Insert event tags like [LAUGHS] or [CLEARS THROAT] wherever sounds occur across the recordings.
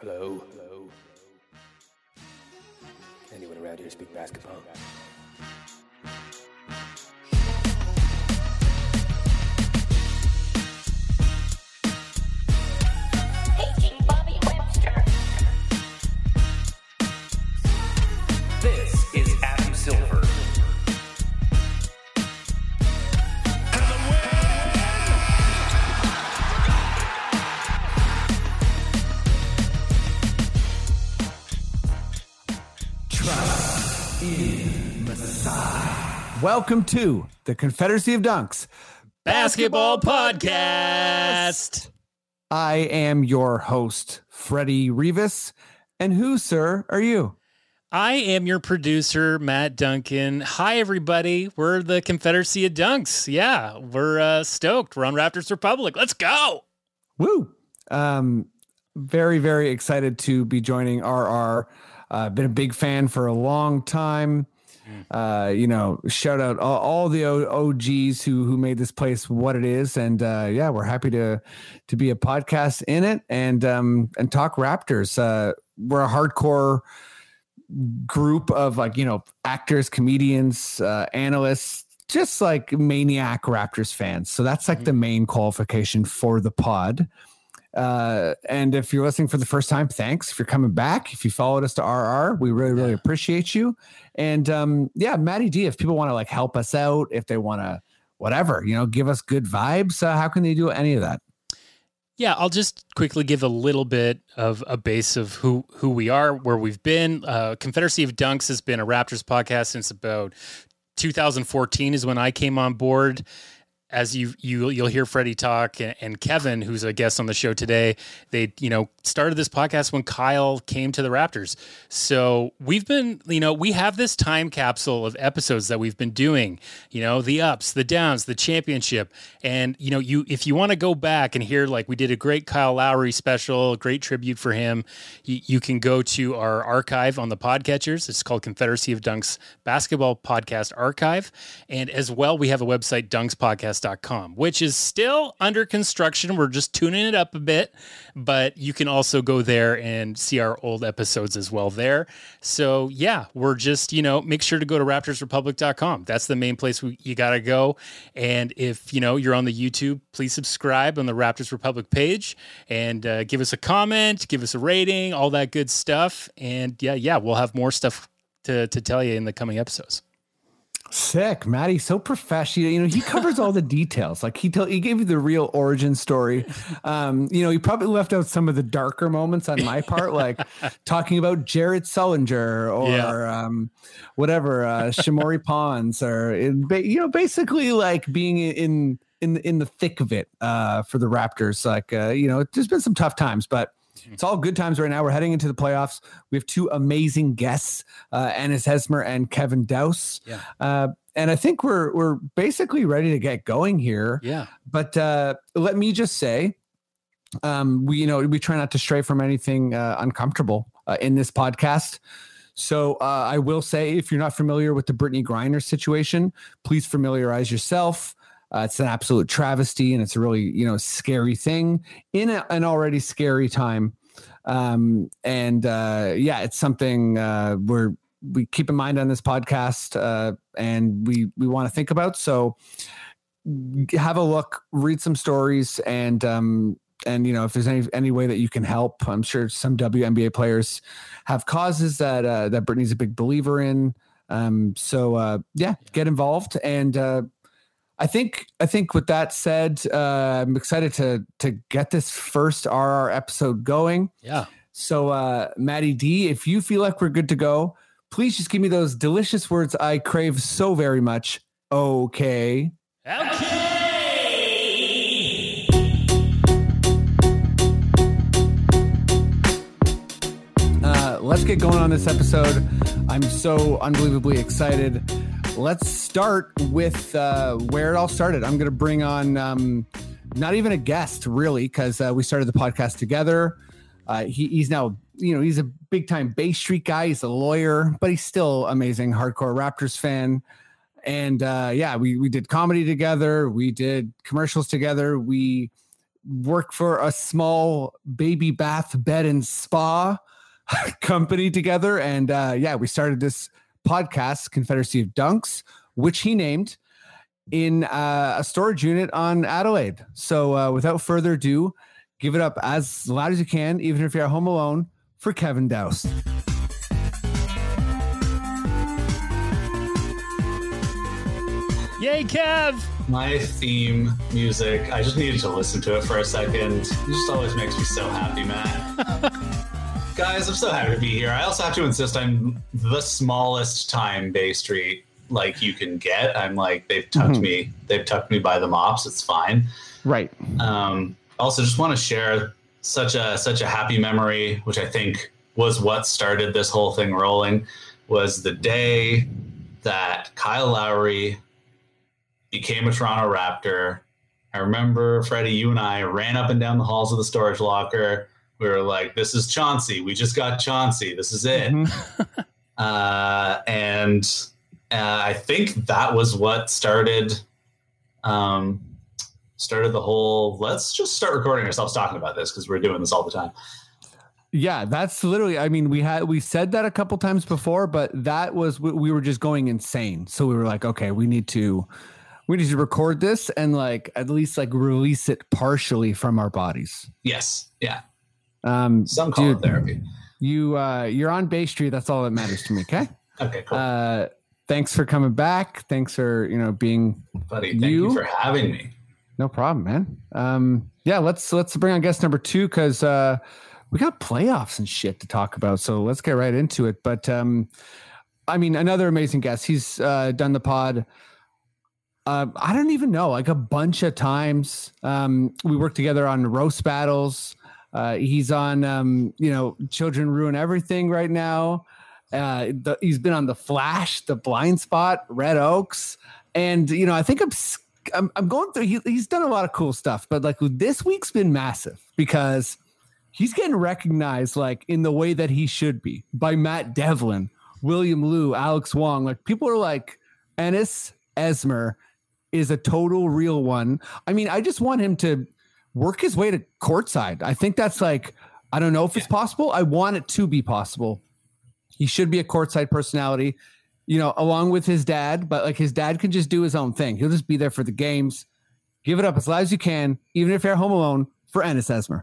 Hello. Hello. Anyone around here speak basketball? Welcome to the Confederacy of Dunks. Basketball Podcast. I am your host, Freddie Rivas. And who, sir, are you? I am your producer, Matt Duncan. Hi, everybody. We're the Confederacy of Dunks. Yeah, we're uh, stoked. We're on Raptors Republic. Let's go. Woo! Um, very, very excited to be joining RR. Uh, been a big fan for a long time. Uh, you know, shout out all, all the OGs who who made this place what it is, and uh, yeah, we're happy to to be a podcast in it and um and talk Raptors. Uh, we're a hardcore group of like you know actors, comedians, uh, analysts, just like maniac Raptors fans. So that's like the main qualification for the pod. Uh, and if you're listening for the first time, thanks. If you're coming back, if you followed us to RR, we really, really appreciate you. And um, yeah, Maddie D, if people want to like help us out, if they want to whatever, you know, give us good vibes, uh, how can they do any of that? Yeah, I'll just quickly give a little bit of a base of who who we are, where we've been. Uh, Confederacy of Dunks has been a Raptors podcast since about 2014 is when I came on board. As you you you'll hear Freddie talk and, and Kevin, who's a guest on the show today, they you know started this podcast when Kyle came to the Raptors. So we've been you know we have this time capsule of episodes that we've been doing. You know the ups, the downs, the championship, and you know you if you want to go back and hear like we did a great Kyle Lowry special, great tribute for him. You, you can go to our archive on the podcatchers. It's called Confederacy of Dunks Basketball Podcast Archive, and as well we have a website dunkspodcast.com, which is still under construction. We're just tuning it up a bit, but you can also go there and see our old episodes as well there. So yeah, we're just you know make sure to go to raptorsrepublic.com. That's the main place we, you got to go. And if you know you're on the YouTube, please subscribe on the Raptors Republic page and uh, give us a comment, give us a rating, all that good stuff. And yeah, yeah, we'll have more stuff to to tell you in the coming episodes. Sick, Maddie. So professional. You know, he covers all the details. Like he told, he gave you the real origin story. Um, you know, he probably left out some of the darker moments on my part, like [LAUGHS] talking about Jared Sullinger or Yeah. um, whatever, uh, Shamorie Ponds, or in, you know, basically like being in in in the thick of it uh, for the Raptors. Like, uh, you know, there's been some tough times, but. It's all good times right now. We're heading into the playoffs. We have two amazing guests, uh, Ennis Esmer and Kevin Douse. Yeah. Uh, and I think we're we're basically ready to get going here. Yeah. But uh, let me just say, um, we you know we try not to stray from anything uh, uncomfortable uh, in this podcast. So uh, I will say, if you're not familiar with the Brittney Griner situation, please familiarize yourself. Uh, it's an absolute travesty, and it's a really you know scary thing in a, an already scary time. Um, and uh, yeah, it's something uh, we're we keep in mind on this podcast, uh, and we we want to think about. So have a look, read some stories, and um, and you know if there's any any way that you can help, I'm sure some WNBA players have causes that uh, that Brittney's a big believer in. Um, so uh, yeah, get involved, and uh, I think I think with that said, uh, I'm excited to to get this first RR episode going. Yeah. So, uh, Maddie D, if you feel like we're good to go, please just give me those delicious words I crave so very much. Okay. Okay. let's get going on this episode. I'm so unbelievably excited. Let's start with uh, where it all started. I'm going to bring on um, not even a guest, really, because uh, we started the podcast together. Uh, he, he's now, you know, he's a big time Bay Street guy. He's a lawyer, but he's still amazing hardcore Raptors fan. And uh, yeah, we we did comedy together. We did commercials together. We worked for a small baby bath bed and spa [LAUGHS] company together. And uh, yeah, we started this podcast, Confederacy of Dunks, which he named in uh, a storage unit on Adelaide. So uh, without further ado, give it up as loud as you can, even if you're at home alone, for Kevin Douse. Yay, Kev! My theme music, I just needed to listen to it for a second. It just always makes me so happy, Matt. [LAUGHS] Guys, I'm so happy to be here. I also have to insist I'm the smallest time Bay Street like you can get. I'm like they've tucked Mhm. me, they've tucked me by the mops. It's fine. Right. Um, also, just want to share such a such a happy memory, which I think was what started this whole thing rolling. Was the day that Kyle Lowry became a Toronto Raptor. I remember Freddie, you and I ran up and down the halls of the storage locker. We were like, "This is Chauncey. We just got Chauncey. This is it." Mhm. [LAUGHS] uh, and uh, I think that was what started um, started the whole. Let's just start recording ourselves talking about this because we're doing this all the time. Yeah, that's literally. I mean, we had we said that a couple times before, but that was we were just going insane. So we were like, okay, we need to we need to record this and like at least like release it partially from our bodies. Yes, yeah, Um, some call dude, it therapy. you uh, you're on Bay Street. That's all that matters to me. Okay. [LAUGHS] Okay, cool, Uh, thanks for coming back. Thanks for you know being buddy. Thank you? you- for having me. no problem, man. Um, yeah, let's let's bring on guest number two because uh, we got playoffs and shit to talk about. So let's get right into it. But um, I mean, another amazing guest. He's uh, done the pod. Uh, I don't even know, like a bunch of times. Um, we worked together on roast battles. Uh, he's on, um, you know, Children Ruin Everything right now. Uh, the, he's been on The Flash, The Blind Spot, Red Oaks, and you know, I think I'm I'm, I'm going through. He, he's done a lot of cool stuff, but like this week's been massive because he's getting recognized like in the way that he should be by Matt Devlin, William Lou, Alex Wong. Like people are like, Ennis Esmer is a total real one. I mean, I just want him to work his way to courtside. I think that's like, I don't know if it's possible. I want it to be possible. He should be a courtside personality, you know, along with his dad, but like his dad can just do his own thing. He'll just be there for the games. Give it up as loud as you can, even if you're home alone for Ennis Esmer.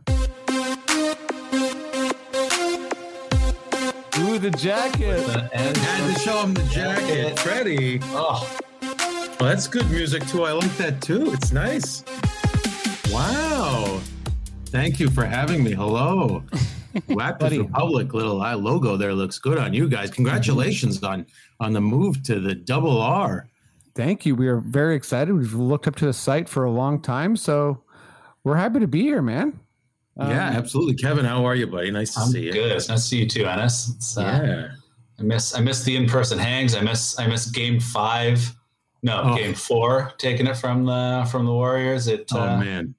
Ooh, the jacket. And Had to show him the jacket. Freddie. oh, Oh, that's good music too. I like that too. It's nice. Wow. Thank you for having me. Hello. [LAUGHS] Raptors Buddy. Republic little I logo there looks good on you guys. Congratulations on on the move to the double R. Thank you. We are very excited. We've looked up to the site for a long time, so we're happy to be here, man. Um, yeah, absolutely. Kevin, how are you, buddy? Nice to I'm see you. good. It's nice to see you too, Ennis. It's, uh, Yeah. I miss I miss the in person hangs. I miss I miss Game Five. No, Oh. Game Four, taking it from the from the Warriors. It Oh uh, man.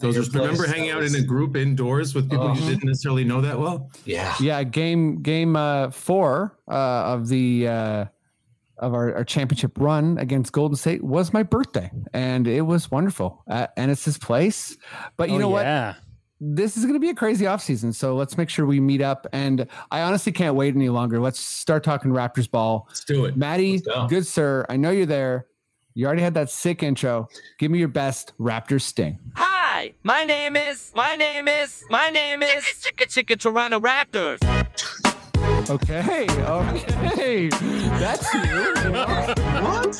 Those are, remember place, hanging out was- in a group indoors with people Oh. you didn't necessarily know that well? yeah, Yeah, game game uh, four uh, of the uh, of our, our championship run against Golden State was my birthday, and it was wonderful. Uh, and it's his place, but you Oh, know what? yeah. this is going to be a crazy offseason. So let's make sure we meet up. And I honestly can't wait any longer. Let's start talking Raptors ball. Let's do it. Maddie, go. good sir. I know you're there. You already had that sick intro. Give me your best Raptors sting. Hi, my name is, my name is, my name is [LAUGHS] Chicka Chicka Toronto Raptors. Okay. Okay. That's you. What?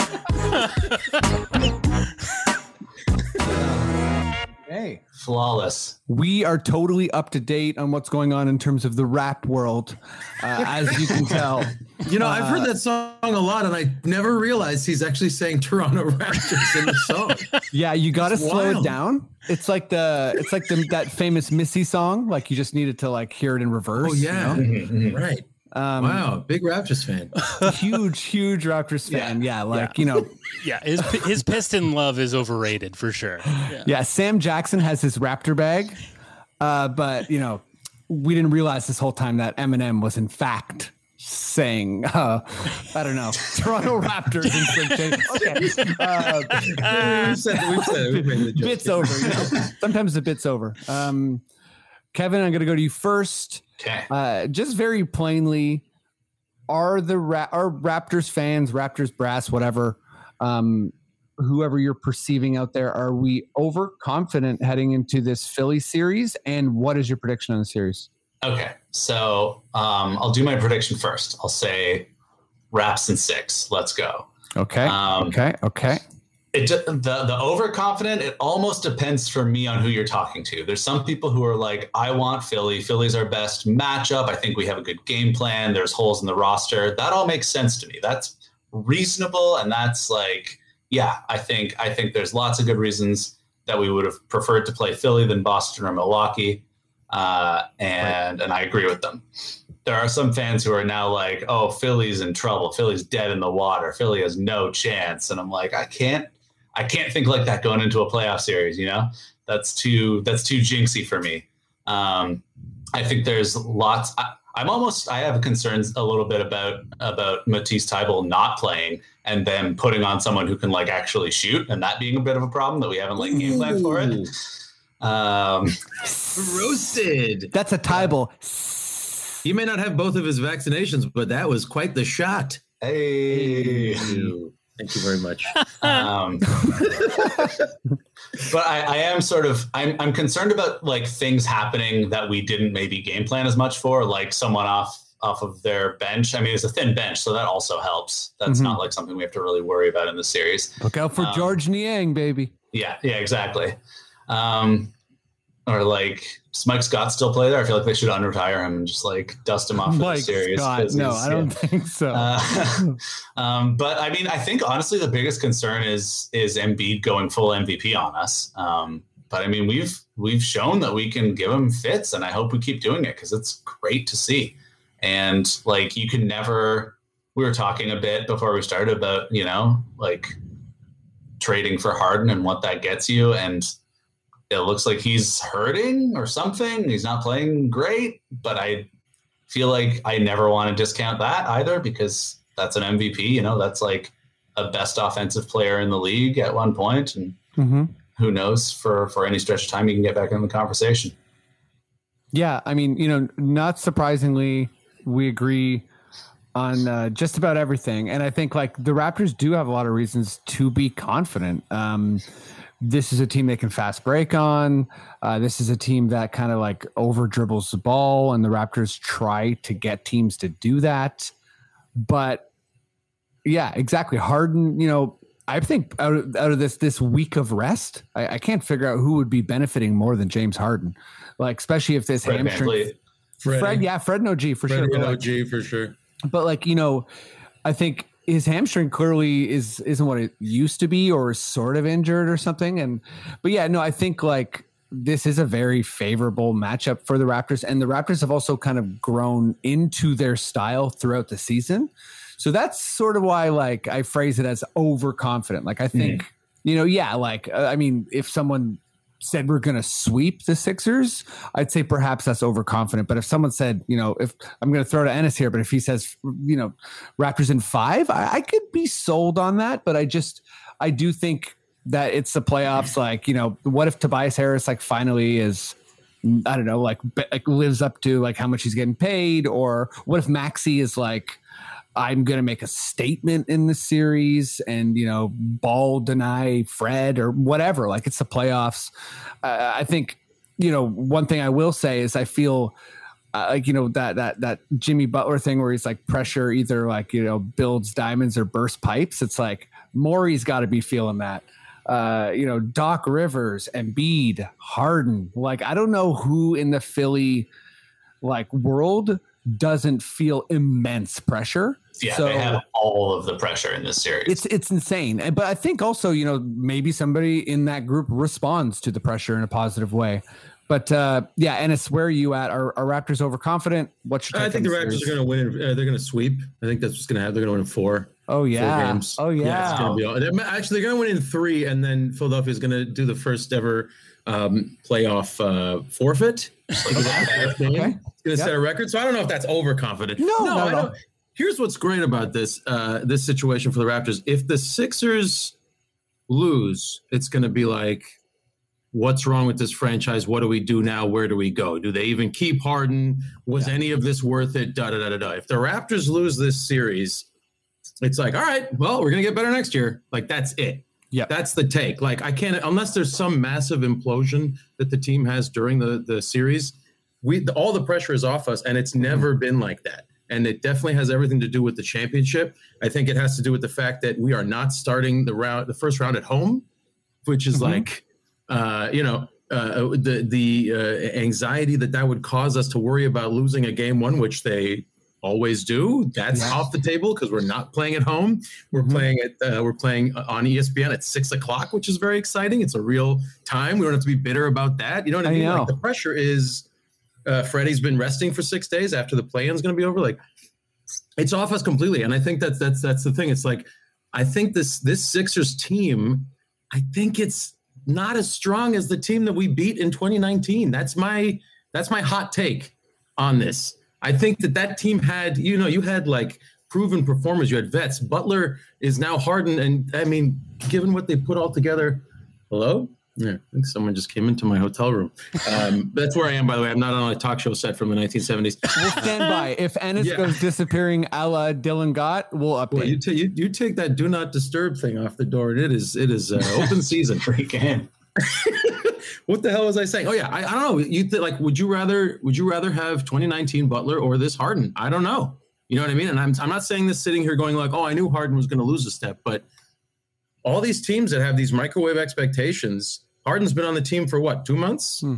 Hey. Flawless. We are totally up to date on what's going on in terms of the rap world, uh, as you can tell. [LAUGHS] You know, I've heard that uh, song a lot, and I never realized he's actually saying Toronto Raptors in the song. Yeah, you got to slow it down. It's like the it's like the that famous Missy song. Like you just needed to like hear it in reverse. Oh yeah, you know? Mm-hmm, mm-hmm. right. Um, Wow, big Raptors fan. [LAUGHS] huge, huge Raptors fan. Yeah, like you know, Yeah, his his piston love is overrated for sure. Yeah. yeah. Sam Jackson has his Raptor bag, uh, but you know, we didn't realize this whole time that Eminem was in fact saying, uh, I don't know, [LAUGHS] Toronto Raptors infringement. [LAUGHS] Okay, uh, we've said. We've said. We've made the joke. bits over. You know? Sometimes the bits over. Um, Kevin, I'm going to go to you first. Okay. Uh, just very plainly, are the Ra- are Raptors fans, Raptors brass, whatever, um, whoever you're perceiving out there, are we overconfident heading into this Philly series? And what is your prediction on the series? Okay. So um, I'll do my prediction first. I'll say Raps and six. Let's go. Okay. Um, okay. Okay. It the the overconfident it almost depends for me on who you're talking to. There's some people who are like i want philly. Philly's our best matchup. I think we have a good game plan. There's holes in the roster. That all makes sense to me. That's reasonable and that's like yeah i think i think there's lots of good reasons that we would have preferred to play philly than boston or milwaukee uh, and and i agree with them. There are some fans who are now like, "Oh, Philly's in trouble. Philly's dead in the water. Philly has no chance." And I'm like, I can't, I can't think like that going into a playoff series. You know, that's too that's too jinxy for me. Um, I think there's lots. I, I'm almost. I have concerns a little bit about about Matisse Thybulle not playing and then putting on someone who can like actually shoot, and that being a bit of a problem that we haven't like game plan for it. Um, Roasted. That's a Thybulle. He may not have both of his vaccinations, but that was quite the shot. hey. Thank you very much. [LAUGHS] um, but I, I am sort of I'm, I'm concerned about like things happening that we didn't maybe game plan as much for like someone off off of their bench i mean it's a thin bench so that also helps that's Mhm. not like something we have to really worry about in the series Look out for Um, Georges Niang, baby. yeah yeah exactly um or like does Mike Scott still play there? I feel like they should unretire him and just like dust him off for the series. Scott. No, I don't yeah. think so. Uh, [LAUGHS] um, but I mean, I think honestly, the biggest concern is is Embiid going full MVP on us. Um, but I mean, we've we've shown that we can give him fits, and I hope we keep doing it because it's great to see. And like, you can never. We were talking a bit before we started about you know like trading for Harden and what that gets you, and it looks like he's hurting or something. He's not playing great, but I feel like I never want to discount that either because that's an MVP. You know, that's like a best offensive player in the league at one point, and Mhm. who knows for for any stretch of time you can get back in the conversation. Yeah, I mean, you know, not surprisingly, we agree on uh, just about everything, and I think like the Raptors do have a lot of reasons to be confident. Um, this is a team they can fast break on. Uh, this is a team that kind of like over dribbles the ball, and the Raptors try to get teams to do that. But yeah, exactly. Harden, you know, I think out of, out of this this week of rest, I, I can't figure out who would be benefiting more than James Harden. Like, especially if this Fred hamstring. Fred, yeah, Fred and OG for Fred sure. But and OG for sure. But like you know, I think his hamstring clearly is isn't what it used to be, or is sort of injured or something. And but yeah, no, I think like this is a very favorable matchup for the Raptors, and the Raptors have also kind of grown into their style throughout the season. So that's sort of why, like, I phrase it as overconfident. Like, I think, you know, yeah, like, uh, I mean, if someone said we're going to sweep the Sixers, I'd say perhaps that's overconfident. But if someone said, you know, if I'm going to throw to Ennis here, but if he says, you know, Raptors in five, I, I could be sold on that. But I just, I do think that it's the playoffs. Like, you know, what if Tobias Harris like finally is. I don't know, like, like lives up to like how much he's getting paid, or what if Maxey is like, I'm going to make a statement in the series and, you know, ball deny Fred or whatever. Like it's the playoffs. Uh, I think, you know, one thing I will say is I feel uh, like, you know, that, that, that Jimmy Butler thing where he's like pressure either like, you know, builds diamonds or burst pipes. It's like Morey's got to be feeling that. uh, you know, Doc Rivers, Embiid, Harden. Like, I don't know who in the Philly like world doesn't feel immense pressure. Yeah, So- they have all of the pressure in this series. It's it's insane. But I think also, you know, maybe somebody in that group responds to the pressure in a positive way. But uh, yeah, Ennis, where are you at? Are, are Raptors overconfident? What's your I think on the Raptors series? are going to win. Uh, they're going to sweep. I think that's what's going to happen. They're going to win in four. Oh four yeah. games. Oh yeah. it's gonna be all, they're- actually, they're going to win in three, and then Philadelphia is going to do the first ever um, playoff uh, forfeit. Like, is that the first game? Okay. Going to Yep. set a record. So I don't know if that's overconfident. No, I at Here's what's great about this uh, this situation for the Raptors. If the Sixers lose, it's going to be like, what's wrong with this franchise? What do we do now? Where do we go? Do they even keep Harden? Was any of this worth it? Da da da da da. If the Raptors lose this series, it's like, all right, well, we're gonna get better next year. Like that's it. Yeah. That's the take. Like I can't unless there's some massive implosion that the team has during the the series. We all the pressure is off us, and it's never been like that. And it definitely has everything to do with the championship. I think it has to do with the fact that we are not starting the round, the first round at home, which is Mhm. like, uh, you know, uh, the the uh, anxiety that that would cause us to worry about losing a game one, which they always do. That's Yeah. off the table because we're not playing at home. We're Mhm. playing at uh, we're playing on ESPN at six o'clock, which is very exciting. It's a real time. We don't have to be bitter about that. You know what I, I mean? know. Like the pressure is. Uh, Freddie's been resting for six days after the play-in's going to be over. Like, it's off us completely, and I think that's that's that's the thing. It's like, I think this this Sixers team, I think it's not as strong as the team that we beat in 2019. That's my that's my hot take on this. I think that that team had, you know, you had like proven performers, you had vets. Butler is now hardened, and I mean, given what they put all together. Hello. Yeah, I think someone just came into my hotel room. Um, [LAUGHS] that's where I am, by the way. I'm not on a talk show set from the 1970s. We'll stand by. [LAUGHS] If Ennis Yeah. goes disappearing a la Dylan Gott, we'll update. Well, you, ta- you you take that do not disturb thing off the door. and It is it is uh, open season. [LAUGHS] Freak in. what the hell was I saying? Oh yeah, I, I don't know. You th- like would you rather would you rather have 2019 Butler or this Harden? I don't know. You know what I mean? And I'm I'm not saying this sitting here going like, oh, I knew Harden was going to lose a step, but all these teams that have these microwave expectations, Harden's been on the team for what two months, Hmm.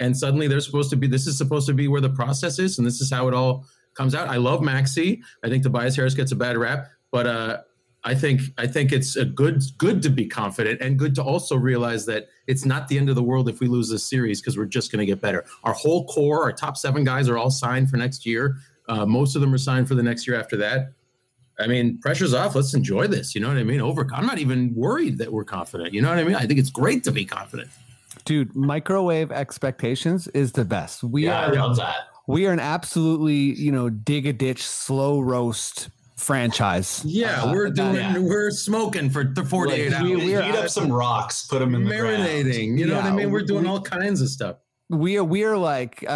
and suddenly they're supposed to be. This is supposed to be where the process is, and this is how it all comes out. I love Maxey. I think Tobias Harris gets a bad rap, but uh, I think I think it's a good good to be confident and good to also realize that it's not the end of the world if we lose this series because we're just going to get better. Our whole core, our top seven guys, are all signed for next year. Uh, most of them are signed for the next year after that. I mean, pressure's off. Let's enjoy this. You know what I mean? Over. I'm not even worried that we're confident. You know what I mean? I think it's great to be confident. Dude, microwave expectations is the best. We Yeah, I are love that. we are an absolutely, you know, dig a ditch, slow roast franchise. Yeah, Uh, we're that- doing. yeah. We're smoking for th- 48 Like, hours. we are Heat up some rocks, put them in the ground. marinating. You know what I mean? We're doing we- all kinds of stuff. we are we are like uh,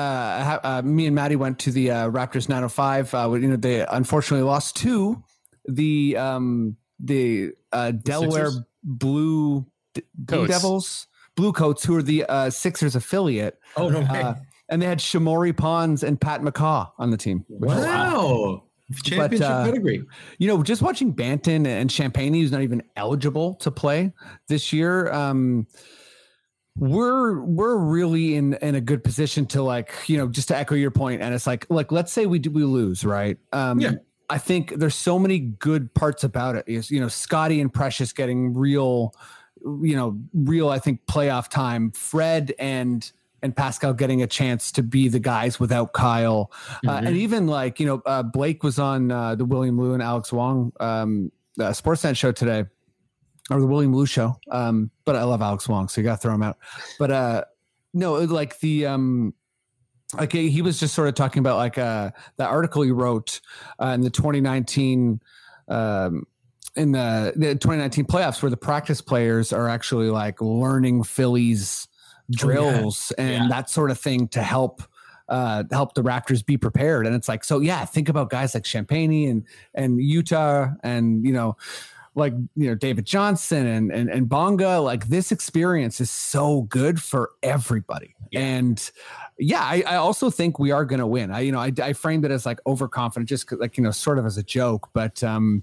ha- uh me and Maddie went to the uh, Raptors 905 uh you know they unfortunately lost to the um the uh Delaware Sixers? Blue Blue Coats. Devils Blue Coats who are the uh Sixers affiliate Oh no uh, and they had Shamorie Ponds and Pat McCaw on the team wow, championship uh, pedigree. you know just watching Banton and Champagne who's not even eligible to play this year um we're we're really in in a good position to like you know just to echo your point and it's like like let's say we do we lose right um Yeah. I think there's so many good parts about it is you know scotty and precious getting real you know real i think playoff time fred and and pascal getting a chance to be the guys without kyle uh, Mhm. and even like you know uh, blake was on uh, the william lou and alex wong um uh, sportsnet show today or the William Lou show. Um, but I love Alex Wong, so you got to throw him out. But uh, no, like the um, like he was just sort of talking about like uh the article he wrote uh, in the 2019 um in the, the 2019 playoffs where the practice players are actually like learning Phillies drills and Yeah. that sort of thing to help uh help the Raptors be prepared and it's like so yeah think about guys like Champagne and and Yuta and you know like you know David Johnson and and, and Bonga like this experience is so good for everybody. And yeah I, I also think we are going to win. I you know I, I framed it as like overconfident just like you know sort of as a joke but um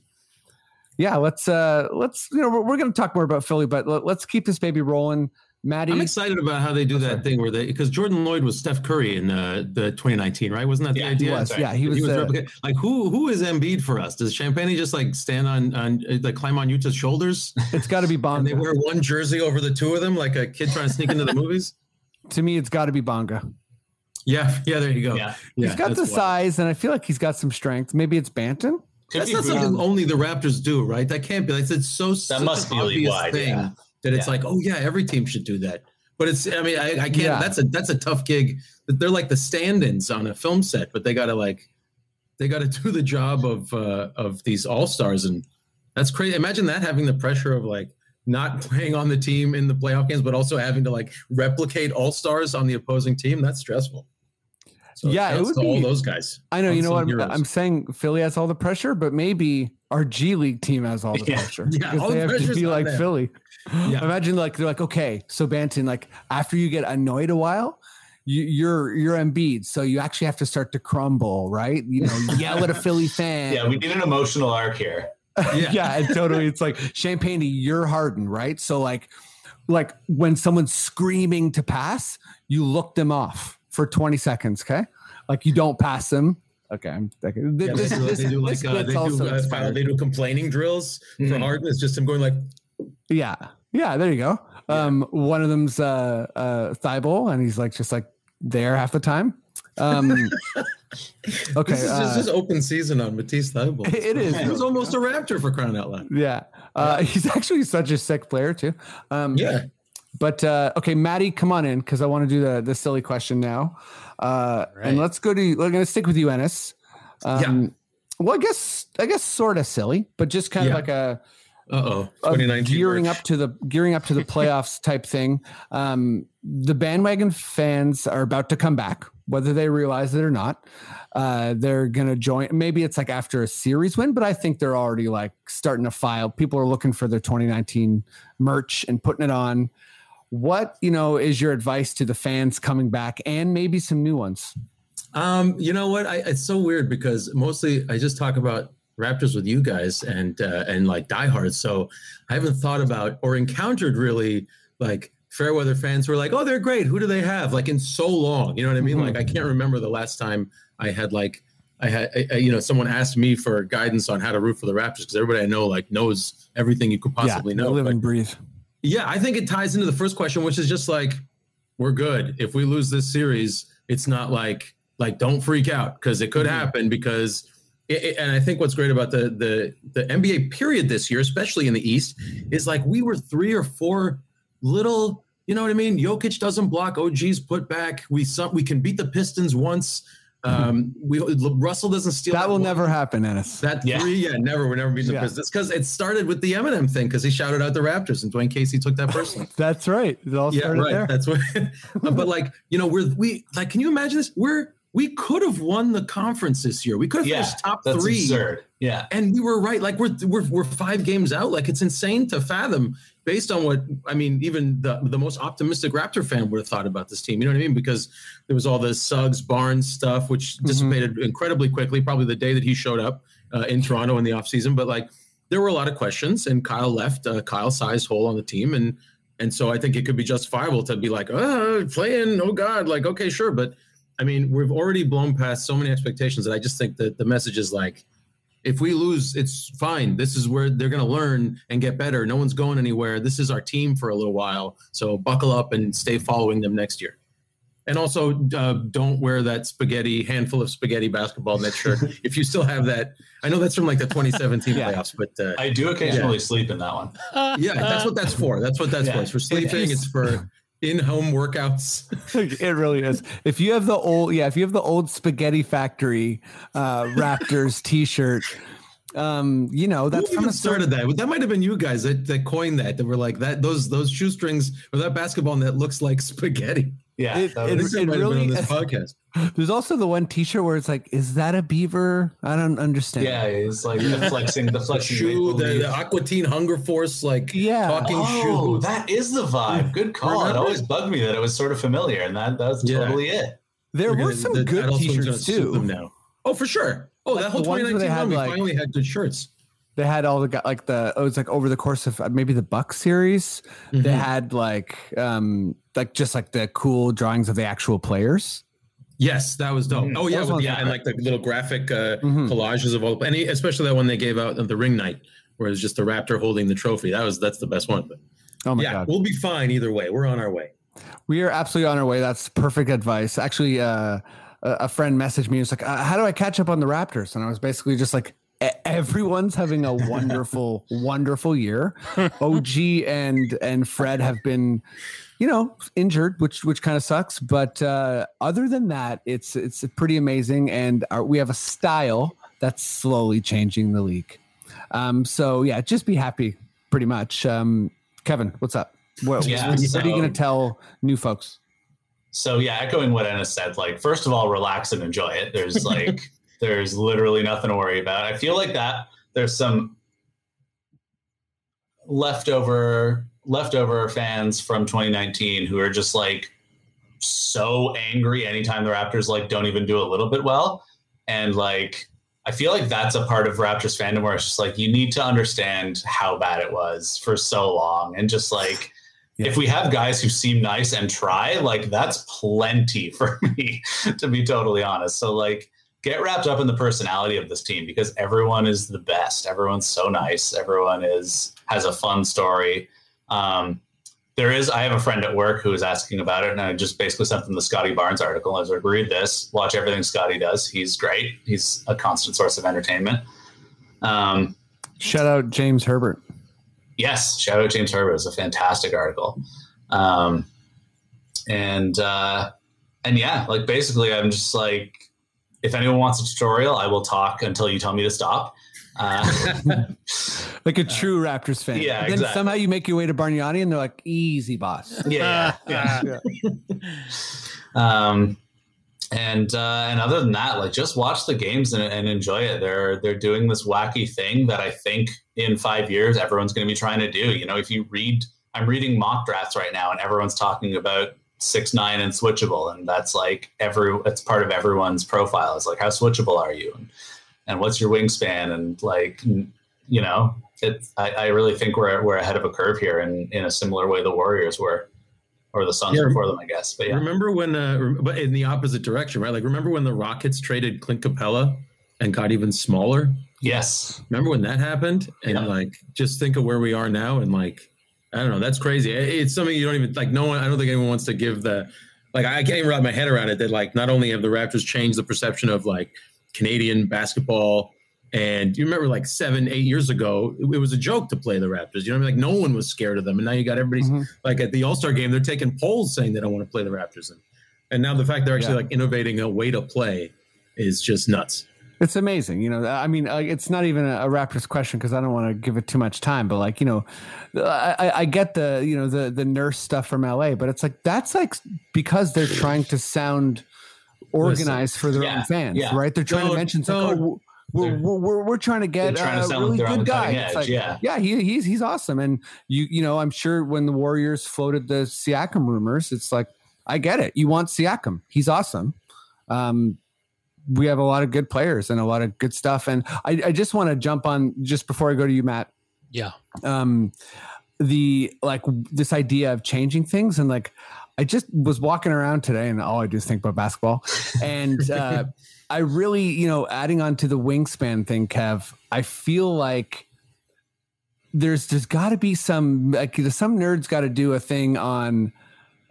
yeah, let's uh let's you know we're, we're going to talk more about Philly, but let, us keep this baby rolling. Maddie, I'm excited about how they do that thing where they because Jordan Loyd was Steph Curry in uh, the 2019, right? Wasn't that the Yeah, idea? he was, yeah, he was, uh, like who who is Embiid for us? Does Champagne just like stand on on uh, like climb on Yuta's shoulders it's got to be Bonga. [LAUGHS] and they wear one jersey over the two of them like a kid trying to sneak into the movies? [LAUGHS] To me, it's got to be Bonga. Yeah, yeah, there you go. Yeah. he's got the wild. size, and I feel like he's got some strength. Maybe it's Banton. Could That's not something only the Raptors do, right? That can't be. Like, it's so such must be obvious league-wide, thing yeah. That it's Yeah. like, oh yeah, every team should do that. But it's, I mean, I, I can't. Yeah. That's a that's a tough gig. They're like the stand-ins on a film set, but they got to like, they got to [LAUGHS] do the job of uh, of these all stars, and that's crazy. Imagine that having the pressure of like not [LAUGHS] playing on the team in the playoff games, but also having to like replicate all stars on the opposing team. That's stressful. So Yeah, it would to all those guys. I know. You know what? I'm. I'm saying Philly has all the pressure, but maybe our G League team has all the Yeah. pressure. Yeah, because all they the have to be like them. Philly. Yeah. [LAUGHS] Imagine like they're like, okay, so Banton, like after you get annoyed a while, you, you're you're Embiid, so you actually have to start to crumble, right? You know, yell at a Philly [LAUGHS] fan. Yeah, we need an emotional arc here. [LAUGHS] yeah. and totally. It's like Champagne, you're Harden, right? So like, like when someone's screaming to pass, you look them off for 20 seconds. Okay, like you don't pass them. Okay, I'm, okay. Yeah, this, they do, this, they do like uh, they do uh, they do complaining drills for Mhm. Harden. It's just him going like, Yeah. Yeah, there you go. Um, one of them's uh uh Thybulle, and he's like just like there half the time. Um [LAUGHS] okay. "This is uh, just open season on Matisse Thybulle." [LAUGHS] it is. He was almost a Raptor for crying out loud. yeah. Uh [LAUGHS] he's actually such a sick player too. Um Yeah, but uh okay, Maddie, come on in because I want to do the the silly question now. Uh and let's go to we're gonna stick with you, Ennis. Um well I guess I guess sort of silly, but just kind Yeah. of like a uh oh, of 2019 gearing up to the gearing up to the playoffs [LAUGHS] type thing. Um, the bandwagon fans are about to come back, whether they realize it or not. Uh, they're gonna join. Maybe it's like after a series win, but I think they're already like starting to file. People are looking for their 2019 merch and putting it on. What you know is your advice to the fans coming back and maybe some new ones? Um, you know what? I, it's so weird because mostly I just talk about Raptors with you guys and uh, and like diehards. So I haven't thought about or encountered really like fair weather fans who are like, oh, they're great. Who do they have? Like in so long, you know what I mean? Mhm. Like I can't remember the last time I had like I had I, I- you know someone asked me for guidance on how to root for the Raptors because everybody I know like knows everything you could possibly yeah, know. live and breathe. Yeah, I think it ties into the first question, which is just like we're good. If we lose this series, it's not like like don't freak out because it could Mhm. happen. Because it, it- and I think what's great about the the the NBA period this year, especially in the East, is like we were three or four little. You know what I mean? Jokic doesn't block. OG's put back. We some, we can beat the Pistons once. Um, we Russell doesn't steal. That will one- never happen, Ennis. that Yeah. three, yeah, never. We're never beating the Yeah. Pistons because it started with the Eminem thing because he shouted out the Raptors and Dwane Casey took that personally [LAUGHS] That's right. It all yeah, started right. there. That's what. [LAUGHS] [LAUGHS] but like, you know, we're we like. Can you imagine this? We're we could have won the conference this year. We could have Yeah, finished top That's three, absurd. Yeah. and we were right. Like we're we're we're five games out. Like it's insane to fathom based on what I mean. Even the the most optimistic Raptor fan would have thought about this team. You know what I mean? Because there was all the Suggs Barnes stuff, which Mhm. dissipated incredibly quickly. Probably the day that he showed up uh, in Toronto in the offseason. But like, there were a lot of questions, and Kyle left a Kyle sized hole on the team, and and so I think it could be justifiable to be like, oh, playing, oh God, like okay, sure, but I mean, we've already blown past so many expectations that I just think that the message is like, if we lose, it's fine. This is where they're going to learn and get better. No one's going anywhere. This is our team for a little while. So buckle up and stay following them next year. And also, uh, don't wear that spaghetti handful of spaghetti basketball net shirt [LAUGHS] if you still have that. I know that's from like the 2017 Yeah. playoffs, but uh, I do occasionally sleep in that one. yeah, that's what that's for. That's what that's Yeah. for. It's for sleeping. It's for [LAUGHS] in-home workouts. [LAUGHS] it really is. If you have the old, yeah, if you have the old Spaghetti Factory uh, Raptors [LAUGHS] T-shirt, um, you know that's Who from even started that? That might have been you guys that, that coined that. That were like that. Those those shoestrings or that basketball net looks like [LAUGHS] spaghetti. Yeah. It- that it- I was- think that might have been really- on this podcast. There's also the one T-shirt where it's like, is that a beaver? I don't understand. yeah, it's like the flexing, the The [LAUGHS] flexing shoe, the, maple the leaf. Aqua Teen Hunger Force, like Yeah. talking Oh, shoe. that is the vibe. [LAUGHS] Good call. It always bugged me that it was sort of familiar, and that that's Yeah. totally it. There We're were some the good Adult Swim's gonna T-shirts sue them too. now. Oh, for sure. Oh, Like that whole the ones where they 2019 had, run, we like- finally had good shirts. They had all the guy like the it was like over the course of uh, maybe the Buck series. They Mhm. had like um like just like the cool drawings of the actual players. Yes, that was dope. Mhm. Oh yeah, with, ones yeah, are and like the little graphic uh, Mhm. collages of all, and especially that one they gave out at the ring night, where it's just the raptor holding the trophy. That was that's the best one. But Oh my yeah, god. we'll be fine either way. We're on our way. We are absolutely on our way. That's perfect advice. Actually, uh, a a friend messaged me. He was like, uh, "How do I catch up on the Raptors?" And I was basically just like, "E- "Everyone's having a wonderful, [LAUGHS] wonderful year. OG and and Fred have been, you know, injured, which which kind of sucks. But uh, other than that, it's it's pretty amazing, and our, we have a style that's slowly changing the league. Um, so yeah, just be happy, pretty much. Um, Kevin, what's up? What, Yeah, what are you going to tell new folks? So yeah, echoing what Anna said, like first of all, relax and enjoy it. There's like there's literally nothing to worry about. I feel like that there's some leftover leftover fans from 2019 who are just like so angry anytime the Raptors like don't even do a little bit well. And like I feel like that's a part of Raptors fandom where it's just like you need to understand how bad it was for so long and just like if we have guys who seem nice and try, like that's plenty [LAUGHS] for me, to be totally honest. So like get wrapped up in the personality of this team because everyone is the best. Everyone's so nice. Everyone is has a fun story. Um, there is I have a friend at work who is asking about it, and I just basically sent them the Scotty Barnes article. I was like, read this, watch everything Scotty does. He's great. He's a constant source of entertainment. Um, Shout out James Herbert. yes, shout out James Herbert. It was a fantastic article. Um, and uh, and yeah, like basically, I'm just like, if anyone wants a tutorial, I will talk until you tell me to stop. [LAUGHS] Uh, Like a true Raptors fan. yeah, then exactly. somehow you make your way to Bargnani and they're like, easy, boss. yeah, yeah, [LAUGHS] yeah. um, and uh, and other than that, like just watch the games and, and enjoy it. They're they're doing this wacky thing that I think in five years everyone's going to be trying to do. You know, if you read, I'm reading mock drafts right now, and everyone's talking about six nine and switchable, and that's like every it's part of everyone's profile. It's like how switchable are you, and, and what's your wingspan, and like you know, it. I, I really think we're we're ahead of a curve here, in in a similar way the Warriors were, or the Suns Yeah. before them, I guess. But yeah, Remember when, uh, but in the opposite direction, right? Like, remember when the Rockets traded Clint Capela and got even smaller? yes, Remember when that happened? And Yeah. like, just think of where we are now, and like, I don't know, that's crazy. It's something you don't even like. No one, I don't think anyone wants to give the like. I can't even wrap my head around it. That like, not only have the Raptors changed the perception of like Canadian basketball. And you remember, like seven, eight years ago, it, it was a joke to play the Raptors. You know, what I mean? like no one was scared of them, and now you got everybody Mhm. like at the All Star game, they're taking polls saying they don't want to play the Raptors, and and now the fact they're actually Yeah. like innovating a way to play is just nuts. It's amazing. You know, I mean, uh, it's not even a, a Raptors question because I don't want to give it too much time, but like, you know, I, I- I get the, you know, the, the nurse stuff from LA, but it's like, that's like because they're trying to sound organized for their Yeah, own fans, yeah. right? They're trying No, to mention, no. like, oh, we're, we're, we're, we're trying to get They're trying to a really like they're on good guy. edge, like, yeah. yeah, he, he's, he's awesome. And you, you know, I'm sure when the Warriors floated the Siakam rumors, it's like, I get it. You want Siakam. He's awesome. Um, we have a lot of good players and a lot of good stuff. And I, I just want to jump on just before I go to you, Matt. Yeah. Um, the like this idea of changing things and like I just was walking around today and all I do is think about basketball. [LAUGHS] And uh, I really, you know, adding on to the wingspan thing, Kev, I feel like there's there's got to be some like some nerds got to do a thing on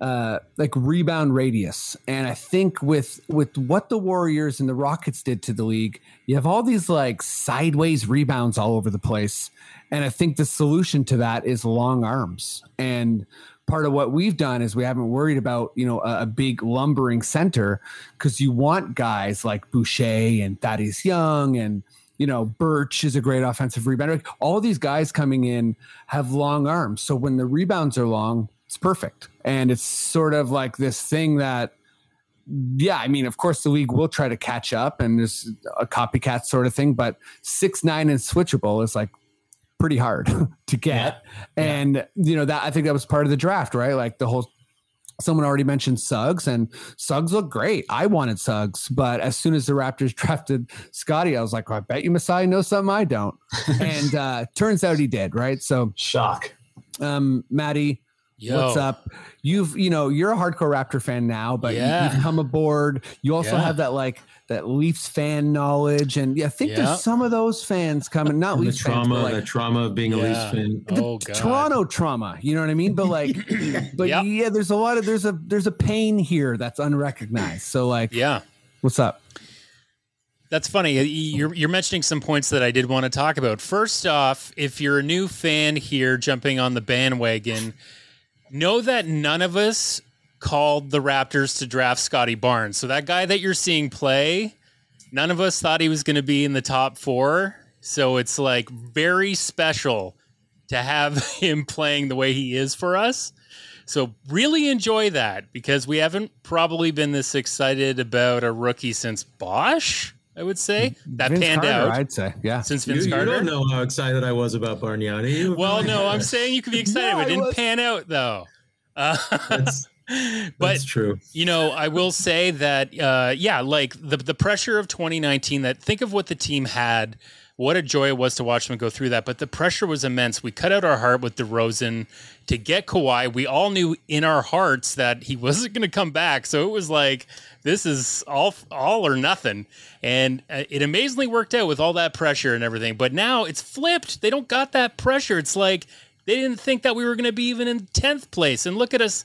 uh like rebound radius and i think with with what the warriors and the rockets did to the league you have all these like sideways rebounds all over the place and i think the solution to that is long arms and part of what we've done is we haven't worried about you know a, a big lumbering center because you want guys like boucher and thaddeus young and you know, Birch is a great offensive rebounder. All these guys coming in have long arms. So when the rebounds are long, it's perfect. And it's sort of like this thing that, yeah, I mean, of course, the league will try to catch up and there's a copycat sort of thing, but six, nine and switchable is like pretty hard [LAUGHS] to get. And, you know, that I think that was part of the draft, right? Like the whole someone already mentioned Suggs, and Suggs looked great. I wanted Suggs, but as soon as the Raptors [LAUGHS] drafted Scotty, I was like, well, I bet you Masai knows something I don't. [LAUGHS] and uh, turns out he did, right? So, Shock. um, Maddie, Yo. what's up? You've, you know, you're a hardcore Raptor fan now, but you- Yeah. you've come aboard. You also Yeah. have that like that Leafs fan knowledge, and yeah, I think Yeah. there's some of those fans coming, not And the Leafs fans, trauma, but like the trauma of being a Leafs fan. Oh, the Oh, God. Toronto trauma. You know what I mean? But like, [CLEARS THROAT] but Yep. yeah, there's a lot of there's a there's a pain here that's unrecognized. So like, Yeah. what's up? That's funny. You're, you're mentioning some points that I did want to talk about. First off, if you're a new fan here jumping on the bandwagon, know that none of us called the Raptors to draft Scottie Barnes. So that guy that you're seeing play, none of us thought he was going to be in the top four. So it's like very special to have [LAUGHS] him playing the way he is for us. So really enjoy that because we haven't probably been this excited about a rookie since Bosh. I would say that Vince panned Carter, out I'd say, yeah. since You, Vince you Carter. don't know how excited I was about Bargnani. Well, no, I'm saying you could be excited, No, but it didn't was- pan out though. Uh, That's, [LAUGHS] but that's true. you know, I will say that, uh, yeah, like the the pressure of 2019. That think of what the team had. What a joy it was to watch them go through that. But the pressure was immense. We cut out our heart with DeRozan to get Kawhi. We all knew in our hearts that he [LAUGHS] wasn't going to come back. So it was like this is all all or nothing. And uh, it amazingly worked out with all that pressure and everything. But now it's flipped. They don't got that pressure. It's like they didn't think that we were going to be even in 10th place. And look at us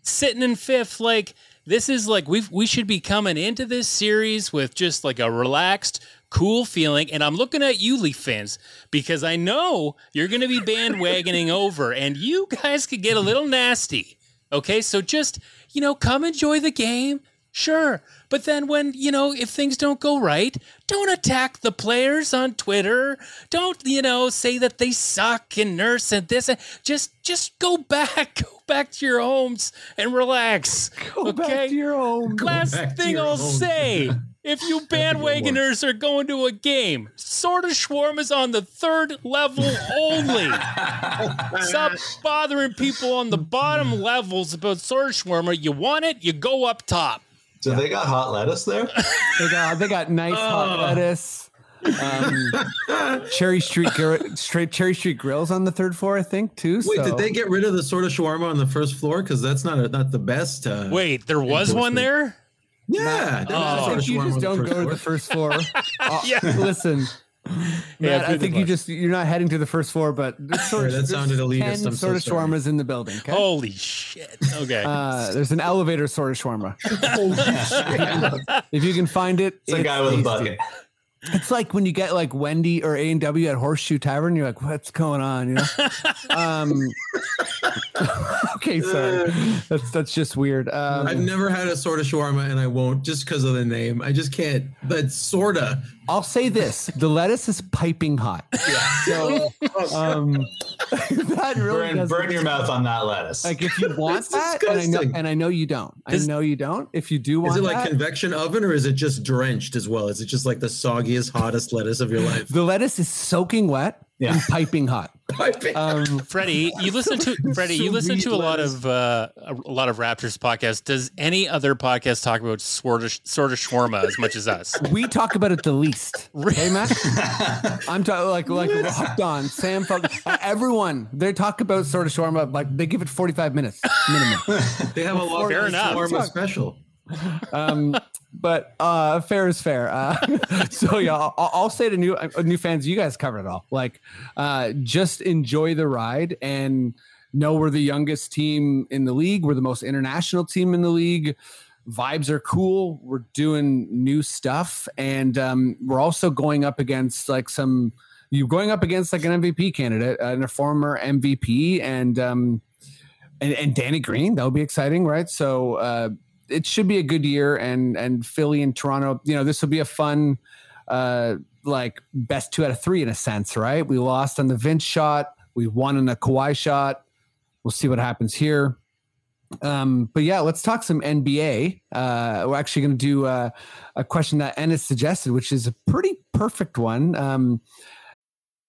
sitting in fifth like this is like we we should be coming into this series with just like a relaxed cool feeling and i'm looking at you leaf fans because i know you're going to be bandwagoning over and you guys could get a little nasty okay so just you know come enjoy the game sure but then when you know if things don't go right don't attack the players on twitter don't you know say that they suck and nurse and this and just just go back [LAUGHS] go back to your homes and relax Go back to your home. last thing i'll home. say if you bandwagoners are going to a game sort of is on the third level only [LAUGHS] Stop bothering people on the bottom levels about sort of shawarma. You want it, you go up top. So they got hot lettuce there? [LAUGHS] They got they got nice hot Oh. lettuce. Um, [LAUGHS] Cherry Street Gr- straight Cherry Street Grills on the third floor, I think too. Wait, so. did they get rid of the sort of shawarma on the first floor? Because that's not a, not the best. Uh, Wait, there was one there? Yeah, there was Oh. a I think you just don't first go to the first floor. [LAUGHS] Uh, Yeah. Listen, Matt, I think you just you're not heading to the first floor, but there's sort of that sounded elitist. ten I'm so sort of sorry. shawarmas in the building. Okay? Holy shit. Okay. Uh, there's an elevator sort of shawarma. [LAUGHS] if you can find it, It's a guy with a bucket. It's like when you get like Wendy or A and W at Horseshoe Tavern. You're like, what's going on? You know. [LAUGHS] um, [LAUGHS] okay, sorry. That's that's just weird. Um, I've never had a sort of shawarma, and I won't just because of the name. I just can't. But sorta. I'll say this: the lettuce is piping hot. [LAUGHS] So [LAUGHS] um, [LAUGHS] that really Burn, burn your mouth on that lettuce. Like if you want It's that, and I know, and I know you don't. I Does- know you don't. If you do want Is it like that, convection oven, or is it just drenched as well? Is it just like the soggiest, hottest lettuce of your life? the lettuce is soaking wet and piping hot. [LAUGHS] Piping. Um, Freddie, you listen to [LAUGHS] Freddie, you listen to a lot of uh, a lot of Raptors podcasts. Does any other podcast talk about sort of sort of shawarma as much as us? we talk about it the least. [LAUGHS] Okay, Matt. I'm talking like like locked on Sam. Fog- uh, everyone they talk about sort of shawarma like they give it 45 minutes minimum. they have a lot Fair of enough. shawarma special. Um, but uh, fair is fair. Uh, [LAUGHS] so yeah, I'll, I'll say to new uh, new fans, you guys covered it all. Like, uh, just enjoy the ride and know we're the youngest team in the league. We're the most international team in the league. Vibes are cool. We're doing new stuff, and um, we're also going up against like some. You're going up against like an MVP candidate and a former MVP, and um, and, and Danny Green. That would be exciting, right? So uh, it should be a good year. And and Philly and Toronto, you know, this will be a fun, uh, like best two out of three in a sense, right? We lost on the Vince shot, we won on the Kawhi shot. We'll see what happens here. Um, but yeah, let's talk some NBA. Uh, we're actually going to do uh, a question that Ennis suggested, which is a pretty perfect one. Um,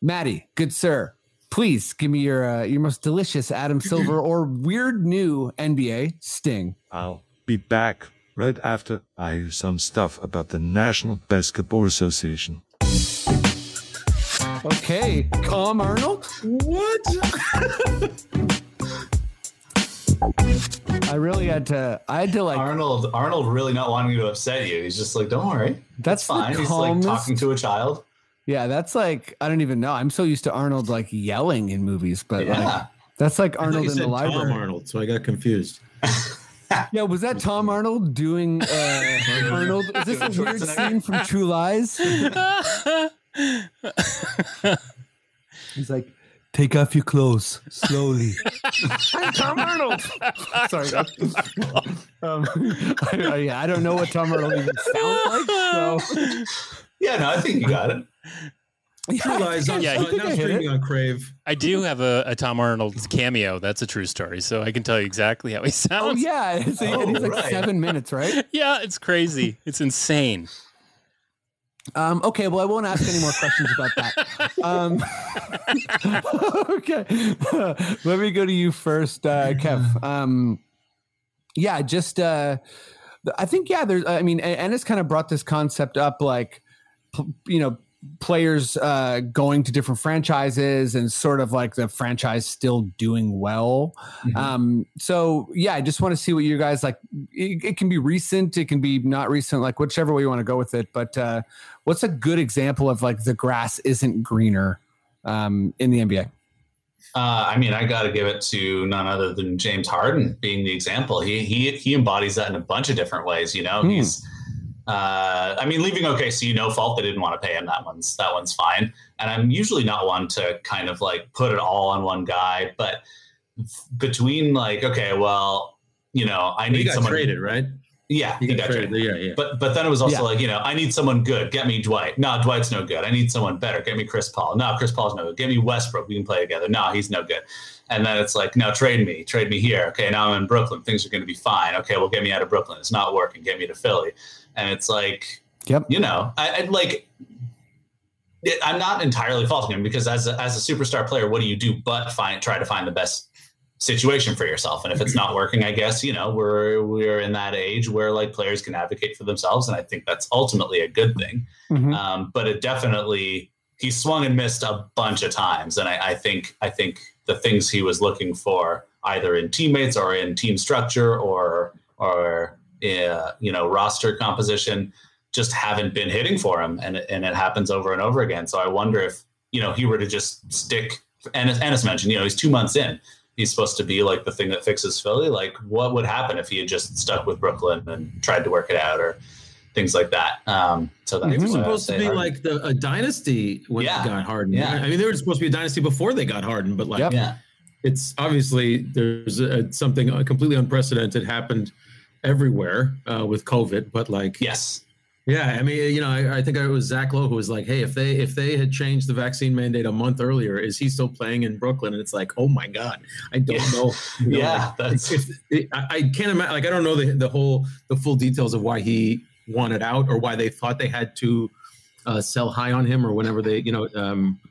Maddie, good sir, please give me your uh, your most delicious Adam Silver [CLEARS THROAT] or weird new NBA sting. I'll be back right after I hear some stuff about the National Basketball Association. Okay, Tom Arnold. What? I really had to. I had to like. Arnold Arnold really not wanting to upset you. He's just like, don't worry, That's that's fine. He's like talking to a child. Yeah, that's like I don't even know. I'm so used to Arnold like yelling in movies, but like, that's like I Arnold you in said the library. Tom Arnold, so I got confused. [LAUGHS] Yeah, was that Tom Arnold doing uh, [LAUGHS] Arnold? Is this a weird scene from True Lies? [LAUGHS] He's like, take off your clothes slowly. I'm Tom Arnold. Sorry. um, I, I, yeah, I don't know what Tom Arnold even sounds like. So Yeah, no, I think you got it. [LAUGHS] True Lies on, Yeah, uh, I now streaming on Crave. I do have a, a Tom Arnold cameo. That's a true story. So I can tell you exactly how he [LAUGHS] sounds. Oh yeah, it's, and he's like right. seven minutes, right? [LAUGHS] Yeah, it's crazy. It's insane. Um, okay, well, I won't ask any more questions about that. Um, okay, let me go to you first, uh, Kev. Um, yeah, just uh, I think yeah. There's, I mean, Ennis kind of brought this concept up, like p- you know, players uh, going to different franchises and sort of like the franchise still doing well. Um, so yeah, I just want to see what you guys like. It, it can be recent, it can be not recent, like whichever way you want to go with it. But uh, what's a good example of like the grass isn't greener um, in the NBA? Uh, I mean, I got to give it to none other than James Harden being the example. He he he embodies that in a bunch of different ways. You know, Hmm. he's. Uh, I mean, leaving OKC, no fault. They didn't want to pay him. That one's that one's fine. And I'm usually not one to kind of like put it all on one guy, but between like, okay, well, you know, I He need got someone. traded, right? Yeah, He got traded. Yeah, yeah. But but then it was also Yeah. like, you know, I need someone good. Get me Dwight. No, Dwight's no good. I need someone better. Get me Chris Paul. No, Chris Paul's no good. Get me Westbrook. We can play together. No, he's no good. And then it's like, no, trade me. Trade me here. Okay, now I'm in Brooklyn. Things are going to be fine. Okay, well, get me out of Brooklyn. It's not working. Get me to Philly. And it's like, Yep. you know, I, I like. It, I'm not entirely faulting him because as a, as a superstar player, what do you do but find try to find the best situation for yourself? And if it's not working, I guess you know we're we're in that age where like players can advocate for themselves, and I think that's ultimately a good thing. Mhm. Um, but it definitely he swung and missed a bunch of times, and I, I think I think the things he was looking for either in teammates or in team structure or or uh, you know roster composition just haven't been hitting for him, and it, and it happens over and over again. So I wonder if you know he were to just stick. Ennis, Ennis mentioned, you know, he's two months in. He's supposed to be like the thing that fixes Philly. Like, what would happen if he had just stuck with Brooklyn and tried to work it out, or things like that? Um, so that's They were supposed to be Harden. like the, a dynasty when Yeah. they got Harden. Yeah. I mean, they were supposed to be a dynasty before they got Harden, but like, Yep. yeah, it's obviously there's a, something completely unprecedented happened everywhere uh, with COVID. But like, yes, yeah, I mean, you know, I, I think it was Zach Lowe who was like, "Hey, if they if they had changed the vaccine mandate a month earlier, is he still playing in Brooklyn?" And it's like, oh my god, I don't Yeah. know. [LAUGHS] You know, Yeah, like, that's- it, I, I can't imagine. Like, I don't know the the whole the full details of why he wanted out or why they thought they had to uh, sell high on him or whenever they, you know,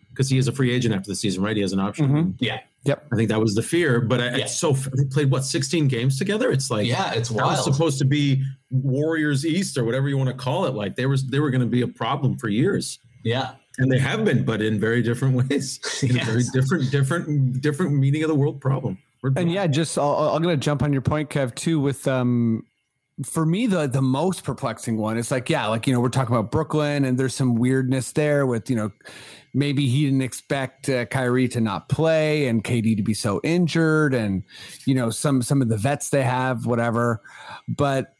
because he is a free agent after the season, right? He has an option. Mhm. yeah, Yep. I think that was the fear, but I, Yeah. it's so they played what 16 games together. It's like yeah. It's that was wild. supposed to be Warriors East or whatever you want to call it. Like they was they were going to be a problem for years, yeah, and they have been, but in very different [LAUGHS] ways, in a very different, different, different meaning of the world problem. And yeah, just I'll, I'm going to jump on your point, Kev, too. With um, for me, the the most perplexing one is like, yeah, like you know, we're talking about Brooklyn, and there's some weirdness there with you know, maybe he didn't expect uh, Kyrie to not play and KD to be so injured, and you know, some some of the vets they have, whatever. But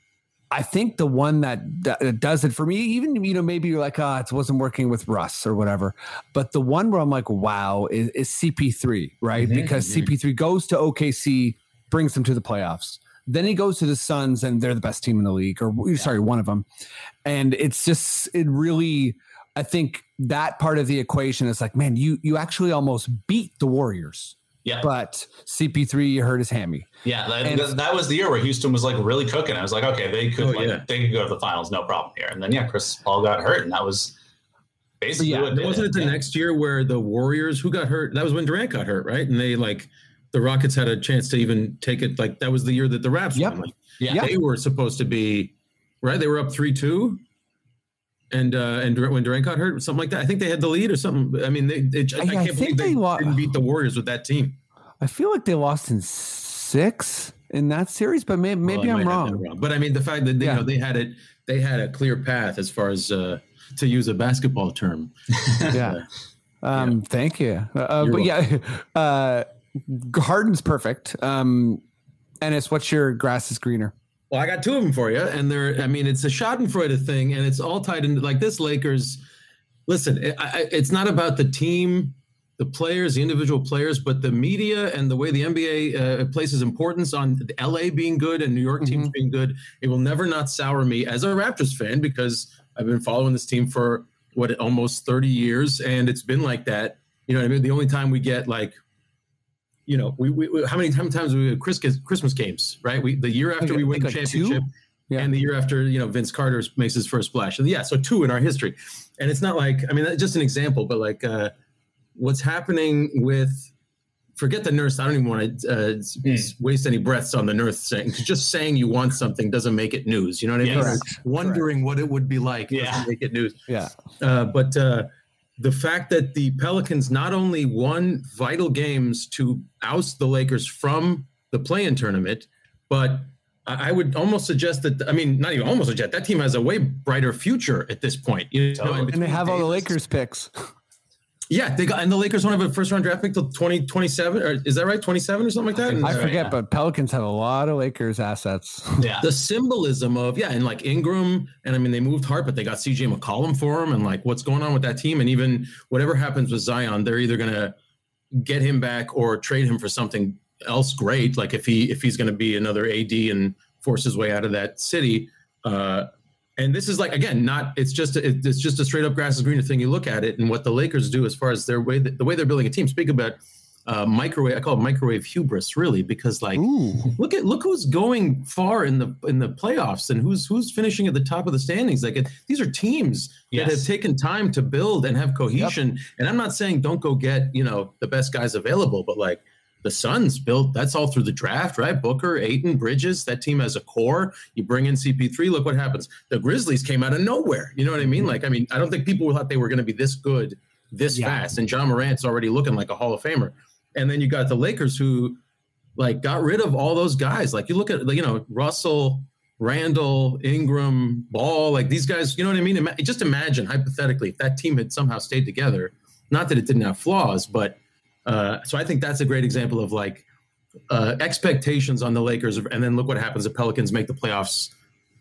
I think the one that, that does it for me, even you know, maybe you're like, ah, it wasn't working with Russ or whatever. But the one where I'm like, wow, is, is CP3, right? Mhm, because CP3 goes to OKC, brings them to the playoffs. Then he goes to the Suns, and they're the best team in the league, or sorry, one of them. And it's just, it really, I think that part of the equation is like, man, you you actually almost beat the Warriors, Yeah. but CP3 you hurt his hammy. Yeah, that, And- that- that was the year where Houston was like really cooking. I was like, okay, they could Oh, like yeah. they could go to the finals, no problem here. And then yeah, Chris Paul got hurt, and that was basically Yeah, what did Wasn't it the Yeah. next year where the Warriors who got hurt? That was when Durant got hurt, right? And they like the Rockets had a chance to even take it. Like that was the year that the Raps Yep. won. Like, Yeah. Yep. they were supposed to be right. They were up three two, and uh and when Durant got hurt, something like that. I think they had the lead or something. I mean, they, they I, I- I can't think believe they, they didn't beat the Warriors with that team. I feel like they lost in six in that series, but maybe, maybe I I'm that wrong. But I mean, the fact that they, Yeah. you know they had it, they had a clear path as far as uh to use a basketball term. [LAUGHS] Yeah. Um, Thank you. Uh, You're but yeah, [LAUGHS] uh, Harden's perfect. Um, Ennis, what's your grass is greener? Well, I got two of them for you, and they're. I mean, it's a Schadenfreude thing, and it's all tied into like this. Lakers. Listen, it, I, it's not about the team, the players, the individual players, but the media and the way the NBA uh, places importance on the LA being good and New York teams being good. It will never not sour me as a Raptors fan because I've been following this team for what almost thirty years, and it's been like that. You know what I mean? The only time we get like you know, we, we, we how many time- times we have Christmas Christmas games, right? We the year after we win the two? championship, Yeah. and the year after, you know, Vince Carter makes his first splash, and yeah, so two in our history, and it's not like I mean, that's just an example, but like uh, what's happening with. Forget the nurse. I don't even want to uh, s- Hmm. waste any breaths on the nurse saying. 'cause Just saying you want something doesn't make it news. You know what I mean? Yes. Correct. Wondering what it would be like Yeah. doesn't make it news. Yeah. Uh, but uh, the fact that the Pelicans not only won vital games to oust the Lakers from the play-in tournament, but I would almost suggest that I mean, not even almost suggest that team has a way brighter future at this point. You know. And they have all the Lakers picks. [LAUGHS] Yeah, they got and the Lakers don't have a first round draft pick till 2027 or is that right? 27 or something like that? And, I uh, forget, yeah. but Pelicans have a lot of Lakers assets. Yeah. the symbolism of yeah, and like Ingram, and I mean they moved hard, but they got CJ McCollum for him, and like what's going on with that team, and even whatever happens with Zion, they're either gonna get him back or trade him for something else great, like if he if he's gonna be another AD and force his way out of that city. Uh, and this is like again, not it's just a, it's just a straight up grass is greener thing. You look at it and what the Lakers do as far as their way the way they're building a team. Speak about uh, microwave. I call it microwave hubris, really, because like Ooh. look at look who's going far in the in the playoffs and who's who's finishing at the top of the standings like it, these are teams that have taken time to build and have cohesion and i'm not saying don't go get you know the best guys available but like the Suns built that's all through the draft, right? Booker, Ayton, Bridges, that team has a core. You bring in CP3, look what happens. The Grizzlies came out of nowhere. You know what I mean? Mm-hmm. Like, I mean, I don't think people thought they were going to be this good this Yeah. fast. And Ja Morant's already looking like a Hall of Famer. And then you got the Lakers who like got rid of all those guys. Like you look at you know Russell, Randle, Ingram, Ball, like these guys. You know what I mean? Just imagine hypothetically if that team had somehow stayed together. Not that it didn't have flaws, but uh, so I think that's a great example of like uh, expectations on the Lakers, and then look what happens. The Pelicans make the playoffs.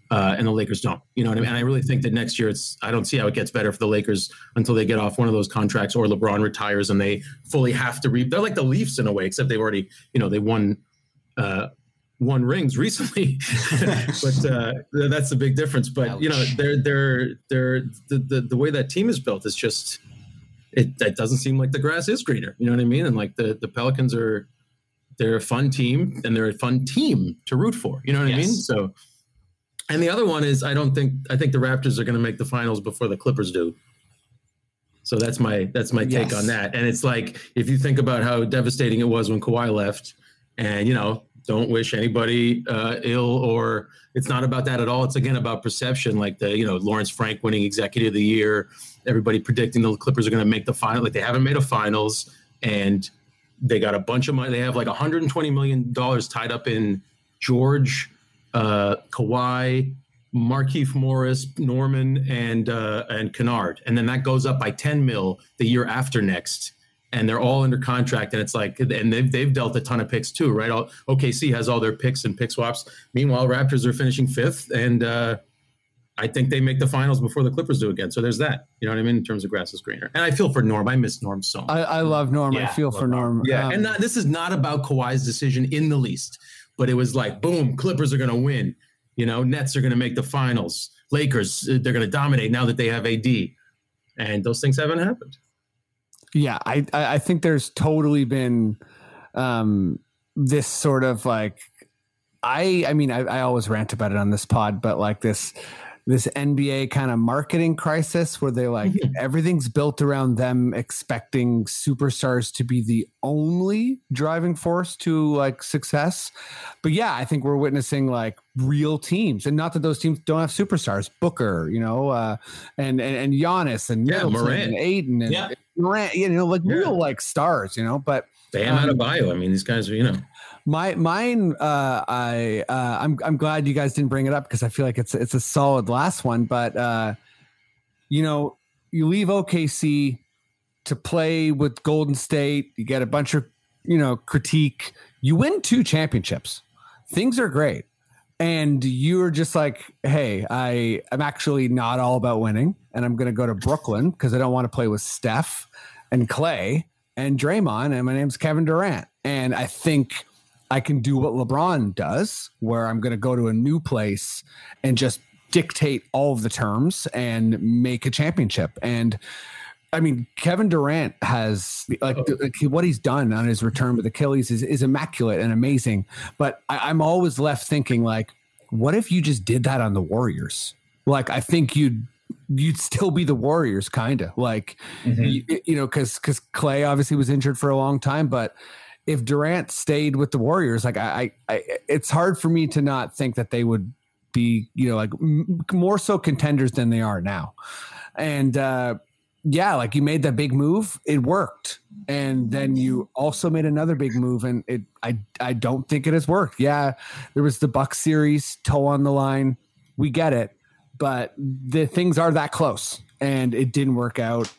Uh, and the Lakers don't. You know what I mean? And I really think that next year it's I don't see how it gets better for the Lakers until they get off one of those contracts or LeBron retires and they fully have to reap. they're like the Leafs in a way, except they've already, you know, they won uh won rings [LAUGHS] recently. but uh that's the big difference. But you know, they're they're they're the, the the way that team is built is just it that doesn't seem like the grass is greener. You know what I mean? And like the the Pelicans are they're a fun team and they're a fun team to root for. You know what I mean? So and the other one is I don't think I think the Raptors are going to make the finals before the Clippers do. So that's my that's my take Yes. on that. And it's like if you think about how devastating it was when Kawhi left, and you know, don't wish anybody uh, ill or it's not about that at all. It's again about perception. Like the you know Lawrence Frank winning Executive of the Year, everybody predicting the Clippers are going to make the final. Like they haven't made a finals, and they got a bunch of money. They have like 120 million dollars tied up in George, uh, Kawhi, Marcus Morris, Norman, and uh, and Kennard, and then that goes up by 10 mil the year after next. And they're all under contract. And it's like, and they've, they've dealt a ton of picks too, right? All, OKC has all their picks and pick swaps. Meanwhile, Raptors are finishing fifth. And uh, I think they make the finals before the Clippers do again. So there's that. You know what I mean? In terms of grass is greener. And I feel for Norm. I miss Norm so much. I, I love Norm. I Yeah, feel for Norm. Yeah, Um, and not, this is not about Kawhi's decision in the least, but it was like, boom, Clippers are going to win. You know, Nets are going to make the finals. Lakers, uh, they're going to dominate now that they have AD, and those things haven't happened. Yeah, I, I think there's totally been um, this sort of like I I mean I, I always rant about it on this pod, but like this this NBA kind of marketing crisis where they like [LAUGHS] everything's built around them expecting superstars to be the only driving force to like success. But yeah, I think we're witnessing like real teams, and not that those teams don't have superstars. Booker, you know, uh, and and and Giannis and Yeah, Middleton Morant. and Ayton and Yeah. Morant, you know, like Yeah. real like stars, you know. But Bam Um, Adebayo. I mean, these guys are, you know, my mine, uh, I uh, I'm I'm glad you guys didn't bring it up because I feel like it's it's a solid last one. But uh, you know, you leave OKC to play with Golden State. You get a bunch of you know critique. You win two championships. Things are great, and you're just like, hey, I I'm actually not all about winning, and I'm going to go to Brooklyn because I don't want to play with Steph and Clay and Draymond, and my name's Kevin Durant, and I think. I can do what LeBron does, where I'm going to go to a new place and just dictate all of the terms and make a championship. And I mean, Kevin Durant has like, oh. like what he's done on his return with Achilles is, is immaculate and amazing. But I, I'm always left thinking, like, what if you just did that on the Warriors? Like, I think you'd you'd still be the Warriors, kind of like mm-hmm. you, you know, because because Clay obviously was injured for a long time, but if Durant stayed with the Warriors, like I, I, I it's hard for me to not think that they would be, you know, like m- more so contenders than they are now. And uh, yeah, like you made that big move, it worked, and then you also made another big move, and it, I, I don't think it has worked. Yeah, there was the Buck series, toe on the line, we get it, but the things are that close, and it didn't work out.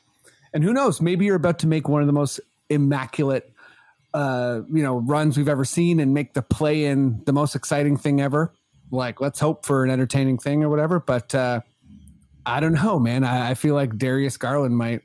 And who knows? Maybe you're about to make one of the most immaculate uh, you know, runs we've ever seen and make the play in the most exciting thing ever. Like, let's hope for an entertaining thing or whatever. But uh, I don't know, man. I, I feel like Darius Garland might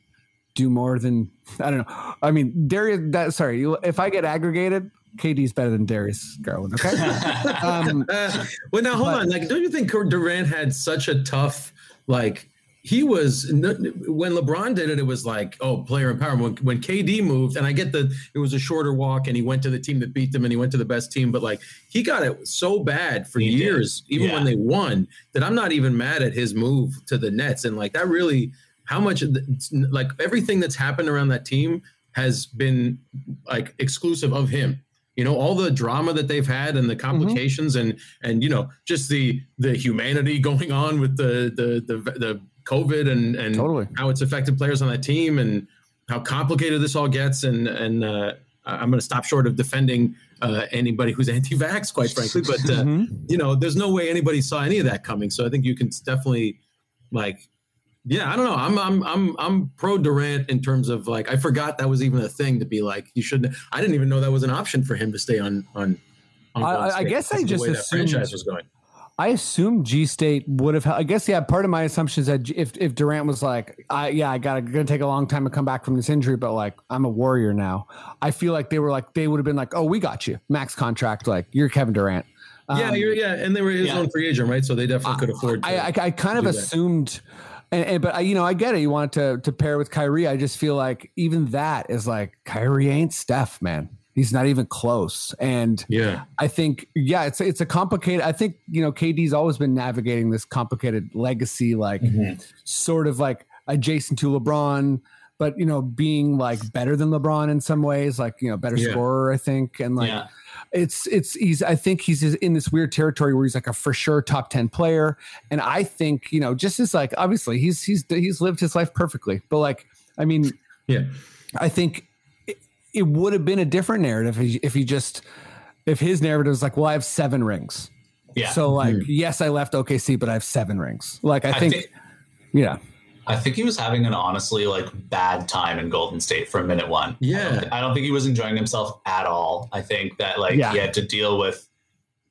do more than I don't know. I mean, Darius. That sorry, you- if I get aggregated, KD's better than Darius Garland. Okay. [LAUGHS] um, Uh, well, now hold But- on. Like, don't you think Durant had such a tough, like, he was when LeBron did it, it was like, oh, player empowerment. When, when KD moved, and I get that it was a shorter walk, and he went to the team that beat them, and he went to the best team, but like, he got it so bad for He did. years, even Yeah. when they won, that I'm not even mad at his move to the Nets, and like that really, how much, like everything that's happened around that team has been like exclusive of him you know all the drama that they've had and the mm-hmm. complications and and you know just the the humanity [LAUGHS] going on with the the the, the covid and and Totally. how it's affected players on that team and how complicated this all gets and and uh i'm going to stop short of defending uh anybody who's [LAUGHS] anti-vax quite frankly but uh, mhm. you know there's no way anybody saw any of that coming so i think you can definitely like yeah i don't know i'm i'm i'm i'm pro durant in terms of like i forgot that was even a thing to be like you shouldn't i didn't even know that was an option for him to stay on on, on I- I guess I because of the just assumed- franchise was going I assume G State would have. I guess yeah. Part of my assumption is that if if Durant was like, I yeah, I got to gonna take a long time to come back from this injury, but like I'm a warrior now. I feel like they were like they would have been like, oh, we got you, max contract, like you're Kevin Durant. yeah Um, you're yeah and they were his yeah. own free agent right so they definitely could afford to I, I, I kind of assumed, and, and but I, you know, I get it. You want to to pair with Kyrie. I just feel like even that is like Kyrie ain't Steph, man. He's not even close. And yeah I think, yeah, it's it's a complicated. I think you know, KD's always been navigating this complicated legacy, like mm-hmm. sort of like adjacent to LeBron, but you know, being like better than LeBron in some ways, like you know, better Yeah. scorer, I think, and like Yeah. it's it's he's I think he's in this weird territory where he's like a for sure top 10 player and I think you know just as like obviously he's he's he's lived his life perfectly but like I mean yeah I think it, it would have been a different narrative if he, if he just if his narrative was like well I have seven rings Yeah. so like yes I left OKC but I have seven rings like I Hmm. I think, think yeah I think he was having an honestly like bad time in Golden State from minute one. I don't, Yeah. I don't think he was enjoying himself at all. I think that like Yeah. he had to deal with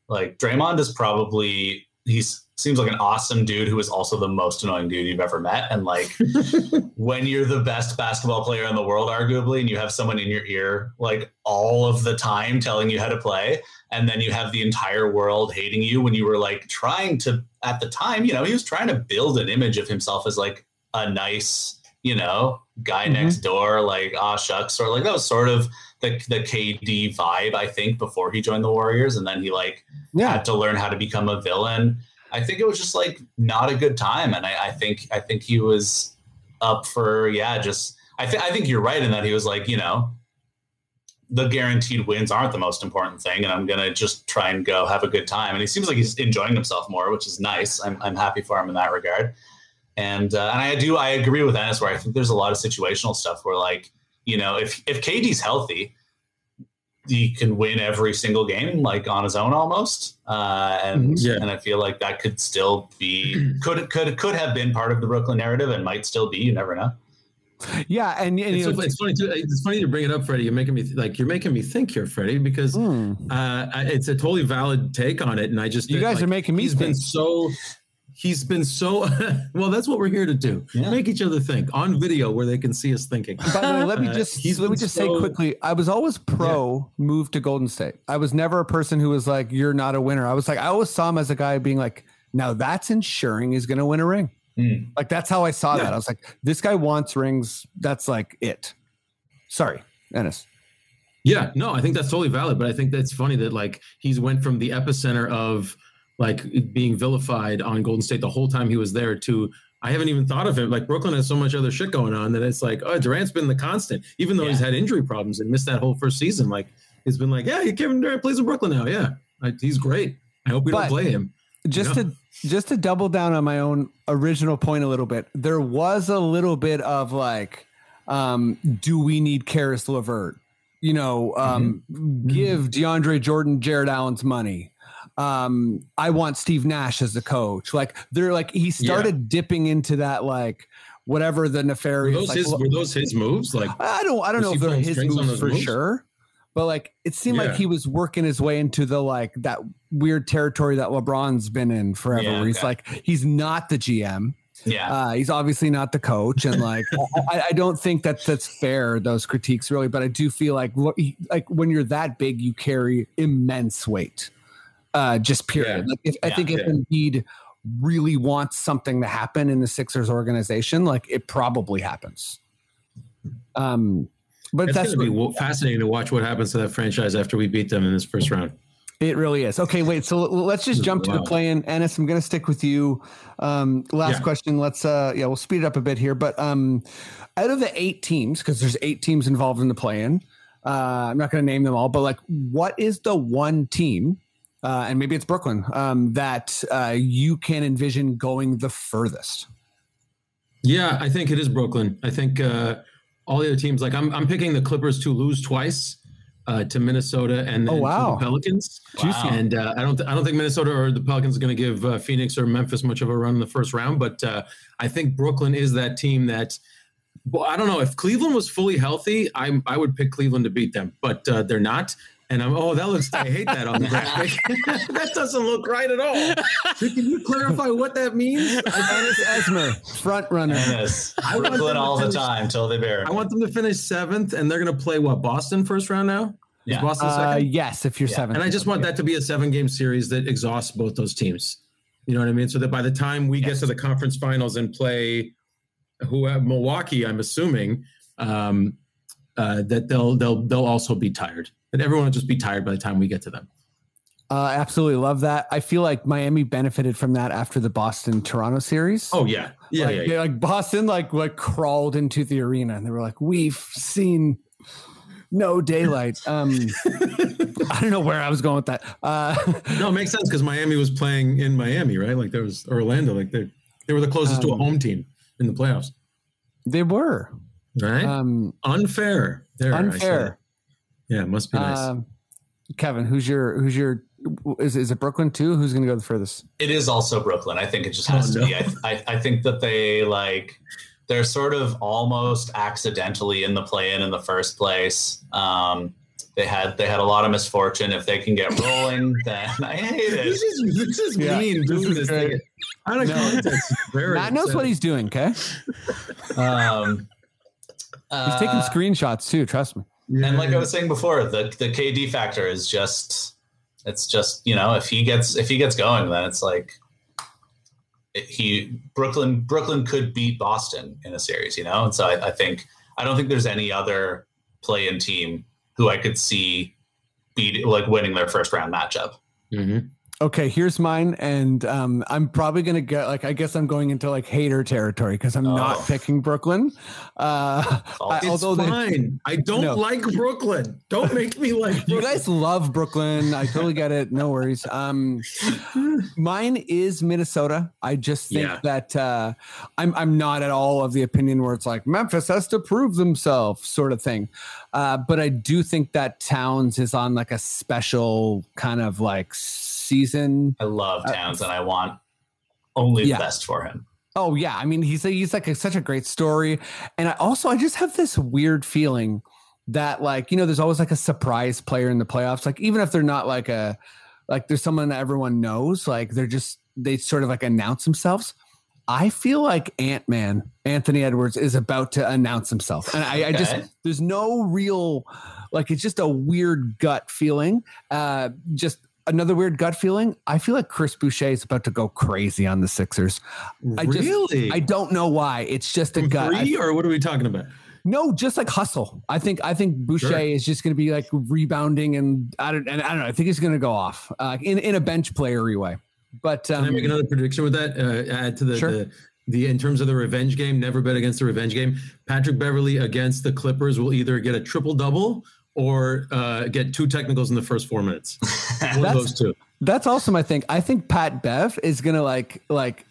like Draymond is probably he's seems like an awesome dude who is also the most annoying dude you've ever met. And like [LAUGHS] when you're the best basketball player in the world, arguably, and you have someone in your ear like all of the time telling you how to play, and then you have the entire world hating you when you were like trying to at the time, you know, he was trying to build an image of himself as like a nice, you know, guy Mhm. next door, like ah shucks, or like that was sort of the the KD vibe, I think, before he joined the Warriors, and then he like Yeah. had to learn how to become a villain. I think it was just like not a good time, and I, I think I think he was up for yeah, just I think I think you're right in that he was like you know the guaranteed wins aren't the most important thing, and I'm gonna just try and go have a good time. And he seems like he's enjoying himself more, which is nice. I'm I'm happy for him in that regard. And uh, and I do I agree with Ennis where I think there's a lot of situational stuff where like you know if if KD's healthy, he can win every single game like on his own almost. Uh, and Mhm. Yeah. and I feel like that could still be [CLEARS THROAT] could could could have been part of the Brooklyn narrative and might still be. You never know. Yeah, and, and It's, you so, know, it's funny too. It's funny to bring it up, Freddie. You're making me th- like you're making me think here, Freddie, because mm, uh, it's a totally valid take on it, and I just you guys like, are making me He's been so. He's been so [LAUGHS] well. That's what we're here to do. Yeah. Make each other think on video where they can see us thinking. By the way, let me Uh, just he's let me just say quickly. I was always pro move to Golden State. I was never a person who was like, "You're not a winner." I was like, I always saw him as a guy being like, "Now that's ensuring he's going to win a ring." Mm. Like that's how I saw Yeah. that. I was like, "This guy wants rings. That's like it." Sorry, Ennis. Yeah, no, I think that's totally valid, but I think that's funny that like he's went from the epicenter of like being vilified on Golden State the whole time he was there to I haven't even thought of him. Like Brooklyn has so much other shit going on that it's like, oh, Durant's been the constant, even though he's had injury problems and missed that whole first season. Like he's been like, yeah, Kevin Durant plays in Brooklyn now. Yeah, like, he's great. I hope we But- don't play him. just Yeah. to just to double down on my own original point a little bit there was a little bit of like um do we need Caris LeVert you know um give DeAndre Jordan Jarrett Allen's money um I want Steve Nash as the coach like they're like he started dipping into that like whatever the Were nefarious those like, his were those his moves? Like I don't I don't know if they're his moves for moves? sure but like it seemed like he was working his way into the like that weird territory that LeBron's been in forever. Yeah, where he's okay. like he's not the GM. Yeah. Uh, he's obviously not the coach, and like [LAUGHS] I, I don't think that that's fair. Those critiques really, but I do feel like like when you're that big, you carry immense weight. Uh, just period. Yeah. Like if, I Yeah, think if. Embiid really wants something to happen in the Sixers organization, like it probably happens. Um, but it's that's going to be fascinating to watch what happens to that franchise after we beat them in this first round. It really is. Okay, wait. So let's just jump to the play in. Ennis, I'm going to stick with you. Um, last Yeah. question. Let's, uh, yeah, we'll speed it up a bit here. But um, out of the eight teams, because there's eight teams involved in the play in, uh, I'm not going to name them all, but like, what is the one team, uh, and maybe it's Brooklyn, um, that uh, you can envision going the furthest? Yeah, I think it is Brooklyn. I think uh, all the other teams, like I'm, I'm picking the Clippers to lose twice uh, to Minnesota and then Oh, wow. to the Pelicans. Juicy. And uh, I don't, th- I don't think Minnesota or the Pelicans are going to give uh, Phoenix or Memphis much of a run in the first round. But uh, I think Brooklyn is that team that. Well, I don't know if Cleveland was fully healthy. I I would pick Cleveland to beat them, but uh, they're not. And I'm oh that looks I hate that on the graphic. [LAUGHS] [LAUGHS] that doesn't look right at all. So can you clarify what that means? Ennis Esmer, front runner. Ennis. I want them Brooklyn to all the time till they bury. I want them to finish seventh, and they're going to play what Boston first round now. Is Yeah. Boston Uh, yes, if you're Yeah. seven. And I just want that to be a seven game series that exhausts both those teams. You know what I mean? So that by the time we get to the conference finals and play who have Milwaukee, I'm assuming um, uh, that they'll they'll they'll also be tired. That everyone will just be tired by the time we get to them. Uh, absolutely love that. I feel like Miami benefited from that after the Boston Toronto series. Oh yeah, yeah, like, yeah. they- like Boston, like like crawled into the arena, and they were like, "We've seen no daylight." [LAUGHS] Um, I don't know where I was going with that. Uh, [LAUGHS] No, it makes sense because Miami was playing in Miami, right? Like there was Orlando, like they they were the closest to a Um, home team in the playoffs, they were right? um, unfair. There, I said it. unfair. Yeah, it must be nice. Um, Kevin, who's your who's your is is it Brooklyn too? Who's going to go the furthest? It is also Brooklyn. I think it just has Oh, to no. be. I, I, I think that they like they're sort of almost accidentally in the play-in in the first place. Um, they had they had a lot of misfortune. If they can get rolling, [LAUGHS] then I hate it. This is this is Yeah, mean this doing is this great. thing. Out of No. context. it's Very Matt knows what he's doing. Okay, Um, he's taking uh, screenshots too. Trust me. And like I was saying before, the the KD factor is just it's just you know if he gets if he gets going, then it's like he Brooklyn Brooklyn could beat Boston in a series, you know. And so I, I think I don't think there's any other play-in team who I could see beat like winning their first round matchup. Mhm. Okay, here's mine, and um, I'm probably gonna get like I guess I'm going into like hater territory because I'm not Oh. picking Brooklyn. Uh, I- although they- I don't No. like Brooklyn. Don't make me like you Brooklyn. guys love Brooklyn. I totally get it. No worries. Um, mine is Minnesota. I just think Yeah. that uh, I'm I'm not at all of the opinion where it's like Memphis has to prove themselves sort of thing. Uh, but I do think that Towns is on like a special kind of like season. I love Towns, and I want only yeah. the best for him. Oh yeah, I mean he's he's like a, such a great story, and I also I just have this weird feeling that like you know there's always like a surprise player in the playoffs. Like even if they're not like a like there's someone that everyone knows, like they're just they sort of like announce themselves. I feel like Ant Man Anthony Edwards is about to announce himself, and I, I just there's no real like it's just a weird gut feeling. Uh, just another weird gut feeling. I feel like Chris Boucher is about to go crazy on the Sixers. I just- really? I don't know why. It's just a From gut. I- three, or what are we talking about? no, just like hustle. I think I think Boucher Sure. is just going to be like rebounding and I don't and I don't know. I think he's going to go off uh, in in a bench playery way. But Can I um, make another prediction with that? Uh, add to the, Sure. the the in terms of the revenge game. Never bet against the revenge game. Patrick Beverley against the Clippers will either get a triple double or uh, get two technicals in the first four minutes. [LAUGHS] One of That's- those two. that's also my thing. I think Pat Bev is going to like like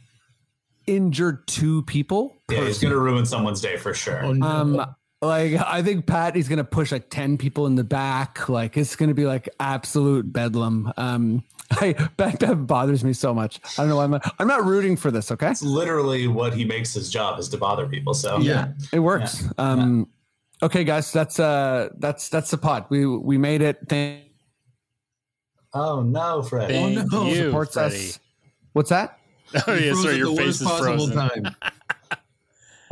injure two people. Yeah, he's going to ruin someone's day for sure. Oh, no. Um, like I think Pat he's gonna push like ten people in the back. Like it's gonna be like absolute bedlam. Um, [LAUGHS] I Pat Bev bothers me so much. I don't know why I'm. Not, I'm not rooting for this. Okay, It's literally what he makes his job is to bother people. So yeah. it works. Um, okay, guys, that's uh, that's that's the pod. We we made it. Thank Oh no, Fred. Thank no. you, [LAUGHS] supports Freddie. us. What's that? [LAUGHS] Oh yeah, sorry, your face is frozen. Time. [LAUGHS]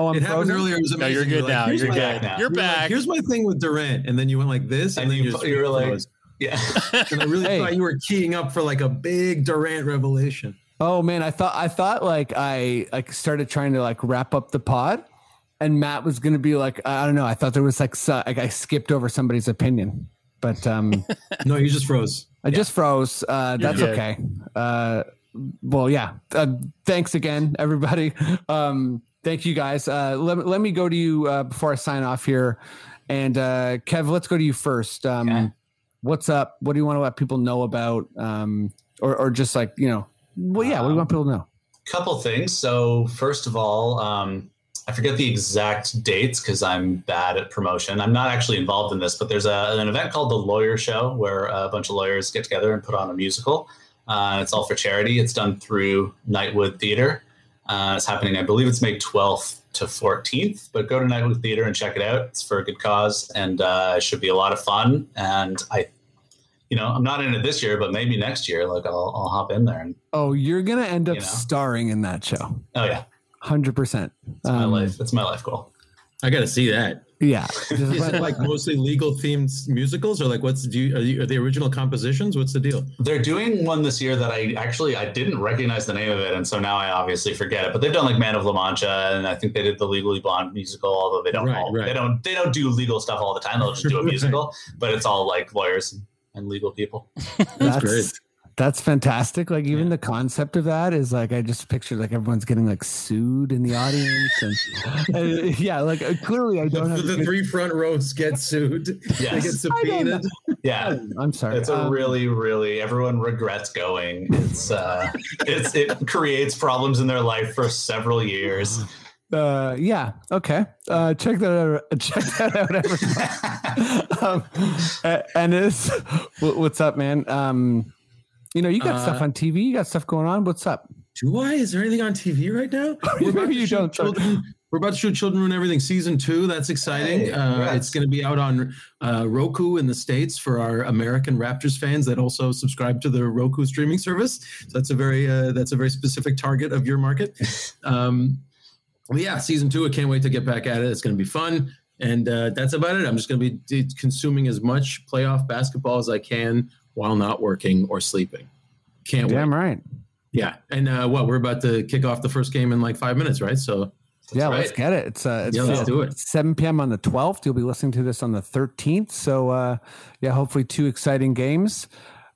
Oh, I'm it frozen? happened earlier. It was amazing. No, you're good like, now. "Here's You're back good. now. You're you were like, back. Here's my thing with Durant, and then you went like this, and, And then you, you, just you were like, yeah. and I really Hey. thought you were keying up for like a big Durant revelation. Oh man, I thought I thought like I like started trying to like wrap up the pod, and Matt was gonna be like I don't know. I thought there was like, so, like I skipped over somebody's opinion, but um. [LAUGHS] No, you just froze. I just froze. Uh, that's good. okay. Uh, well, yeah. Uh, thanks again, everybody. [LAUGHS] Um, thank you guys. Uh, let, let me go to you uh, before I sign off here. And uh, Kev, let's go to you first. Um, Okay. What's up? What do you want to let people know about? Um, or, or just like, you know, well, yeah, what do you want people to know? couple things. So first of all, um, I forget the exact dates because I'm bad at promotion. I'm not actually involved in this, but there's a, an event called the Lawyer Show where a bunch of lawyers get together and put on a musical. Uh, it's all for charity. It's done through Nightwood Theater. Uh, it's happening, I believe it's May 12th to 14th, but go to Nightwood Theater and check it out. It's for a good cause and uh, it should be a lot of fun. And I, you know, I'm not in it this year, but maybe next year, like I'll, I'll hop in there and, Oh, you're going to end up You know. starring in that show. oh yeah, 100%. it's my Um, life. It's my life goal. I got to see that. Yeah. Is it like mostly legal themed musicals, or like what's do you, are, you, are the original compositions? What's the deal? They're doing one this year that I actually I didn't recognize the name of it, and so now I obviously forget it. But they've done like Man of La Mancha, and I think they did the Legally Blonde musical. Although they don't Right, all, right. they don't they don't do legal stuff all the time. They'll just do a [LAUGHS] Right. musical, but it's all like lawyers and legal people. That's great. That's fantastic. Like even the concept of that is like I just pictured like everyone's getting like sued in the audience and [LAUGHS] uh, yeah, like uh, clearly I The, don't have. the good- three front rows get sued. [LAUGHS] They get Yes. subpoenaed. Yeah, I'm sorry. it's a Um, really really everyone regrets going. It's uh, [LAUGHS] it's it creates problems in their life for several years. uh, yeah. Okay. Uh, check that out. Check that out. Everybody. um, a- and is what's up, man? Um, You know, you got Uh, stuff on TV. You got stuff going on. What's up? Do I? Is there anything on TV right now? [LAUGHS] We're about, to shoot children, we're about to shoot Children Ruin Everything season two. That's exciting. Hey, uh, it's going to be out on uh, Roku in the States for our American Raptors fans that also subscribe to the Roku streaming service. So that's a very uh, that's a very specific target of your market. [LAUGHS] Um, yeah, season two. I can't wait to get back at it. It's going to be fun. And uh, that's about it. I'm just going to be consuming as much playoff basketball as I can while not working or sleeping. Can't wait. Damn right. Yeah, and uh, what we're about to kick off the first game in like five minutes, right? So yeah, right. let's get it. It's uh, it's Yeah, let's uh, do it. 7 p.m. on the 12th. You'll be listening to this on the 13th. So uh, yeah, hopefully two exciting games.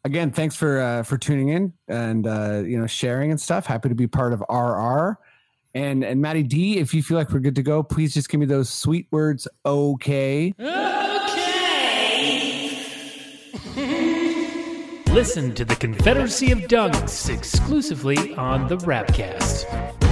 Again, thanks for uh, for tuning in and uh, you know sharing and stuff. Happy to be part of RR. And and Maddie D, if you feel like we're good to go, please just give me those sweet words. Okay. [LAUGHS] Listen to the Confederacy of Dunks exclusively on the Rapcast.